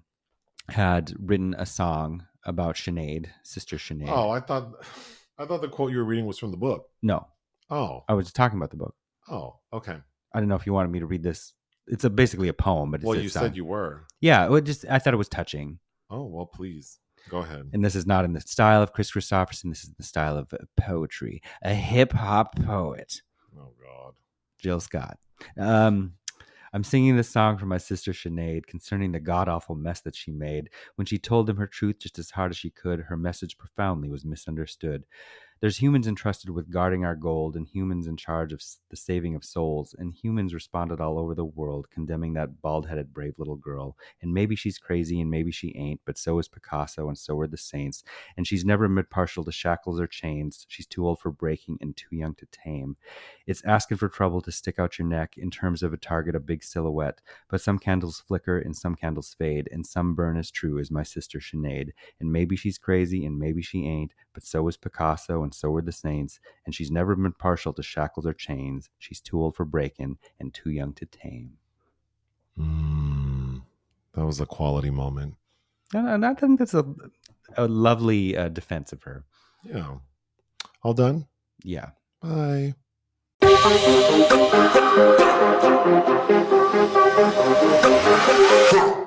had written a song about Sinead, Sister Sinead. Oh, I thought I thought the quote you were reading was from the book. no, Oh, I was talking about the book. oh, okay. I don't know if you wanted me to read this. It's a basically a poem, but it's Well, you song. said you were. Yeah, it just I thought it was touching, Oh, well, please go ahead. and this is not in the style of Kris Kristofferson. This is the style of uh, poetry, a hip hop poet. Oh God. Jill Scott. Um, I'm singing this song for my sister Sinead concerning the god awful mess that she made. When she told him her truth just as hard as she could, her message profoundly was misunderstood. There's humans entrusted with guarding our gold, and humans in charge of the saving of souls, and humans responded all over the world, condemning that bald headed brave little girl. And maybe she's crazy, and maybe she ain't, but so is Picasso, and so are the saints. And she's never been partial to shackles or chains. She's too old for breaking and too young to tame. It's asking for trouble to stick out your neck in terms of a target, a big silhouette. But some candles flicker and some candles fade, and some burn as true as my sister Sinead. And maybe she's crazy and maybe she ain't, but so is Picasso and so are the saints. And she's never been partial to shackles or chains. She's too old for breaking and too young to tame. Mm, that was a quality moment. And and I think that's a, a lovely uh, defense of her. Yeah. All done. Yeah. Bye. Huh.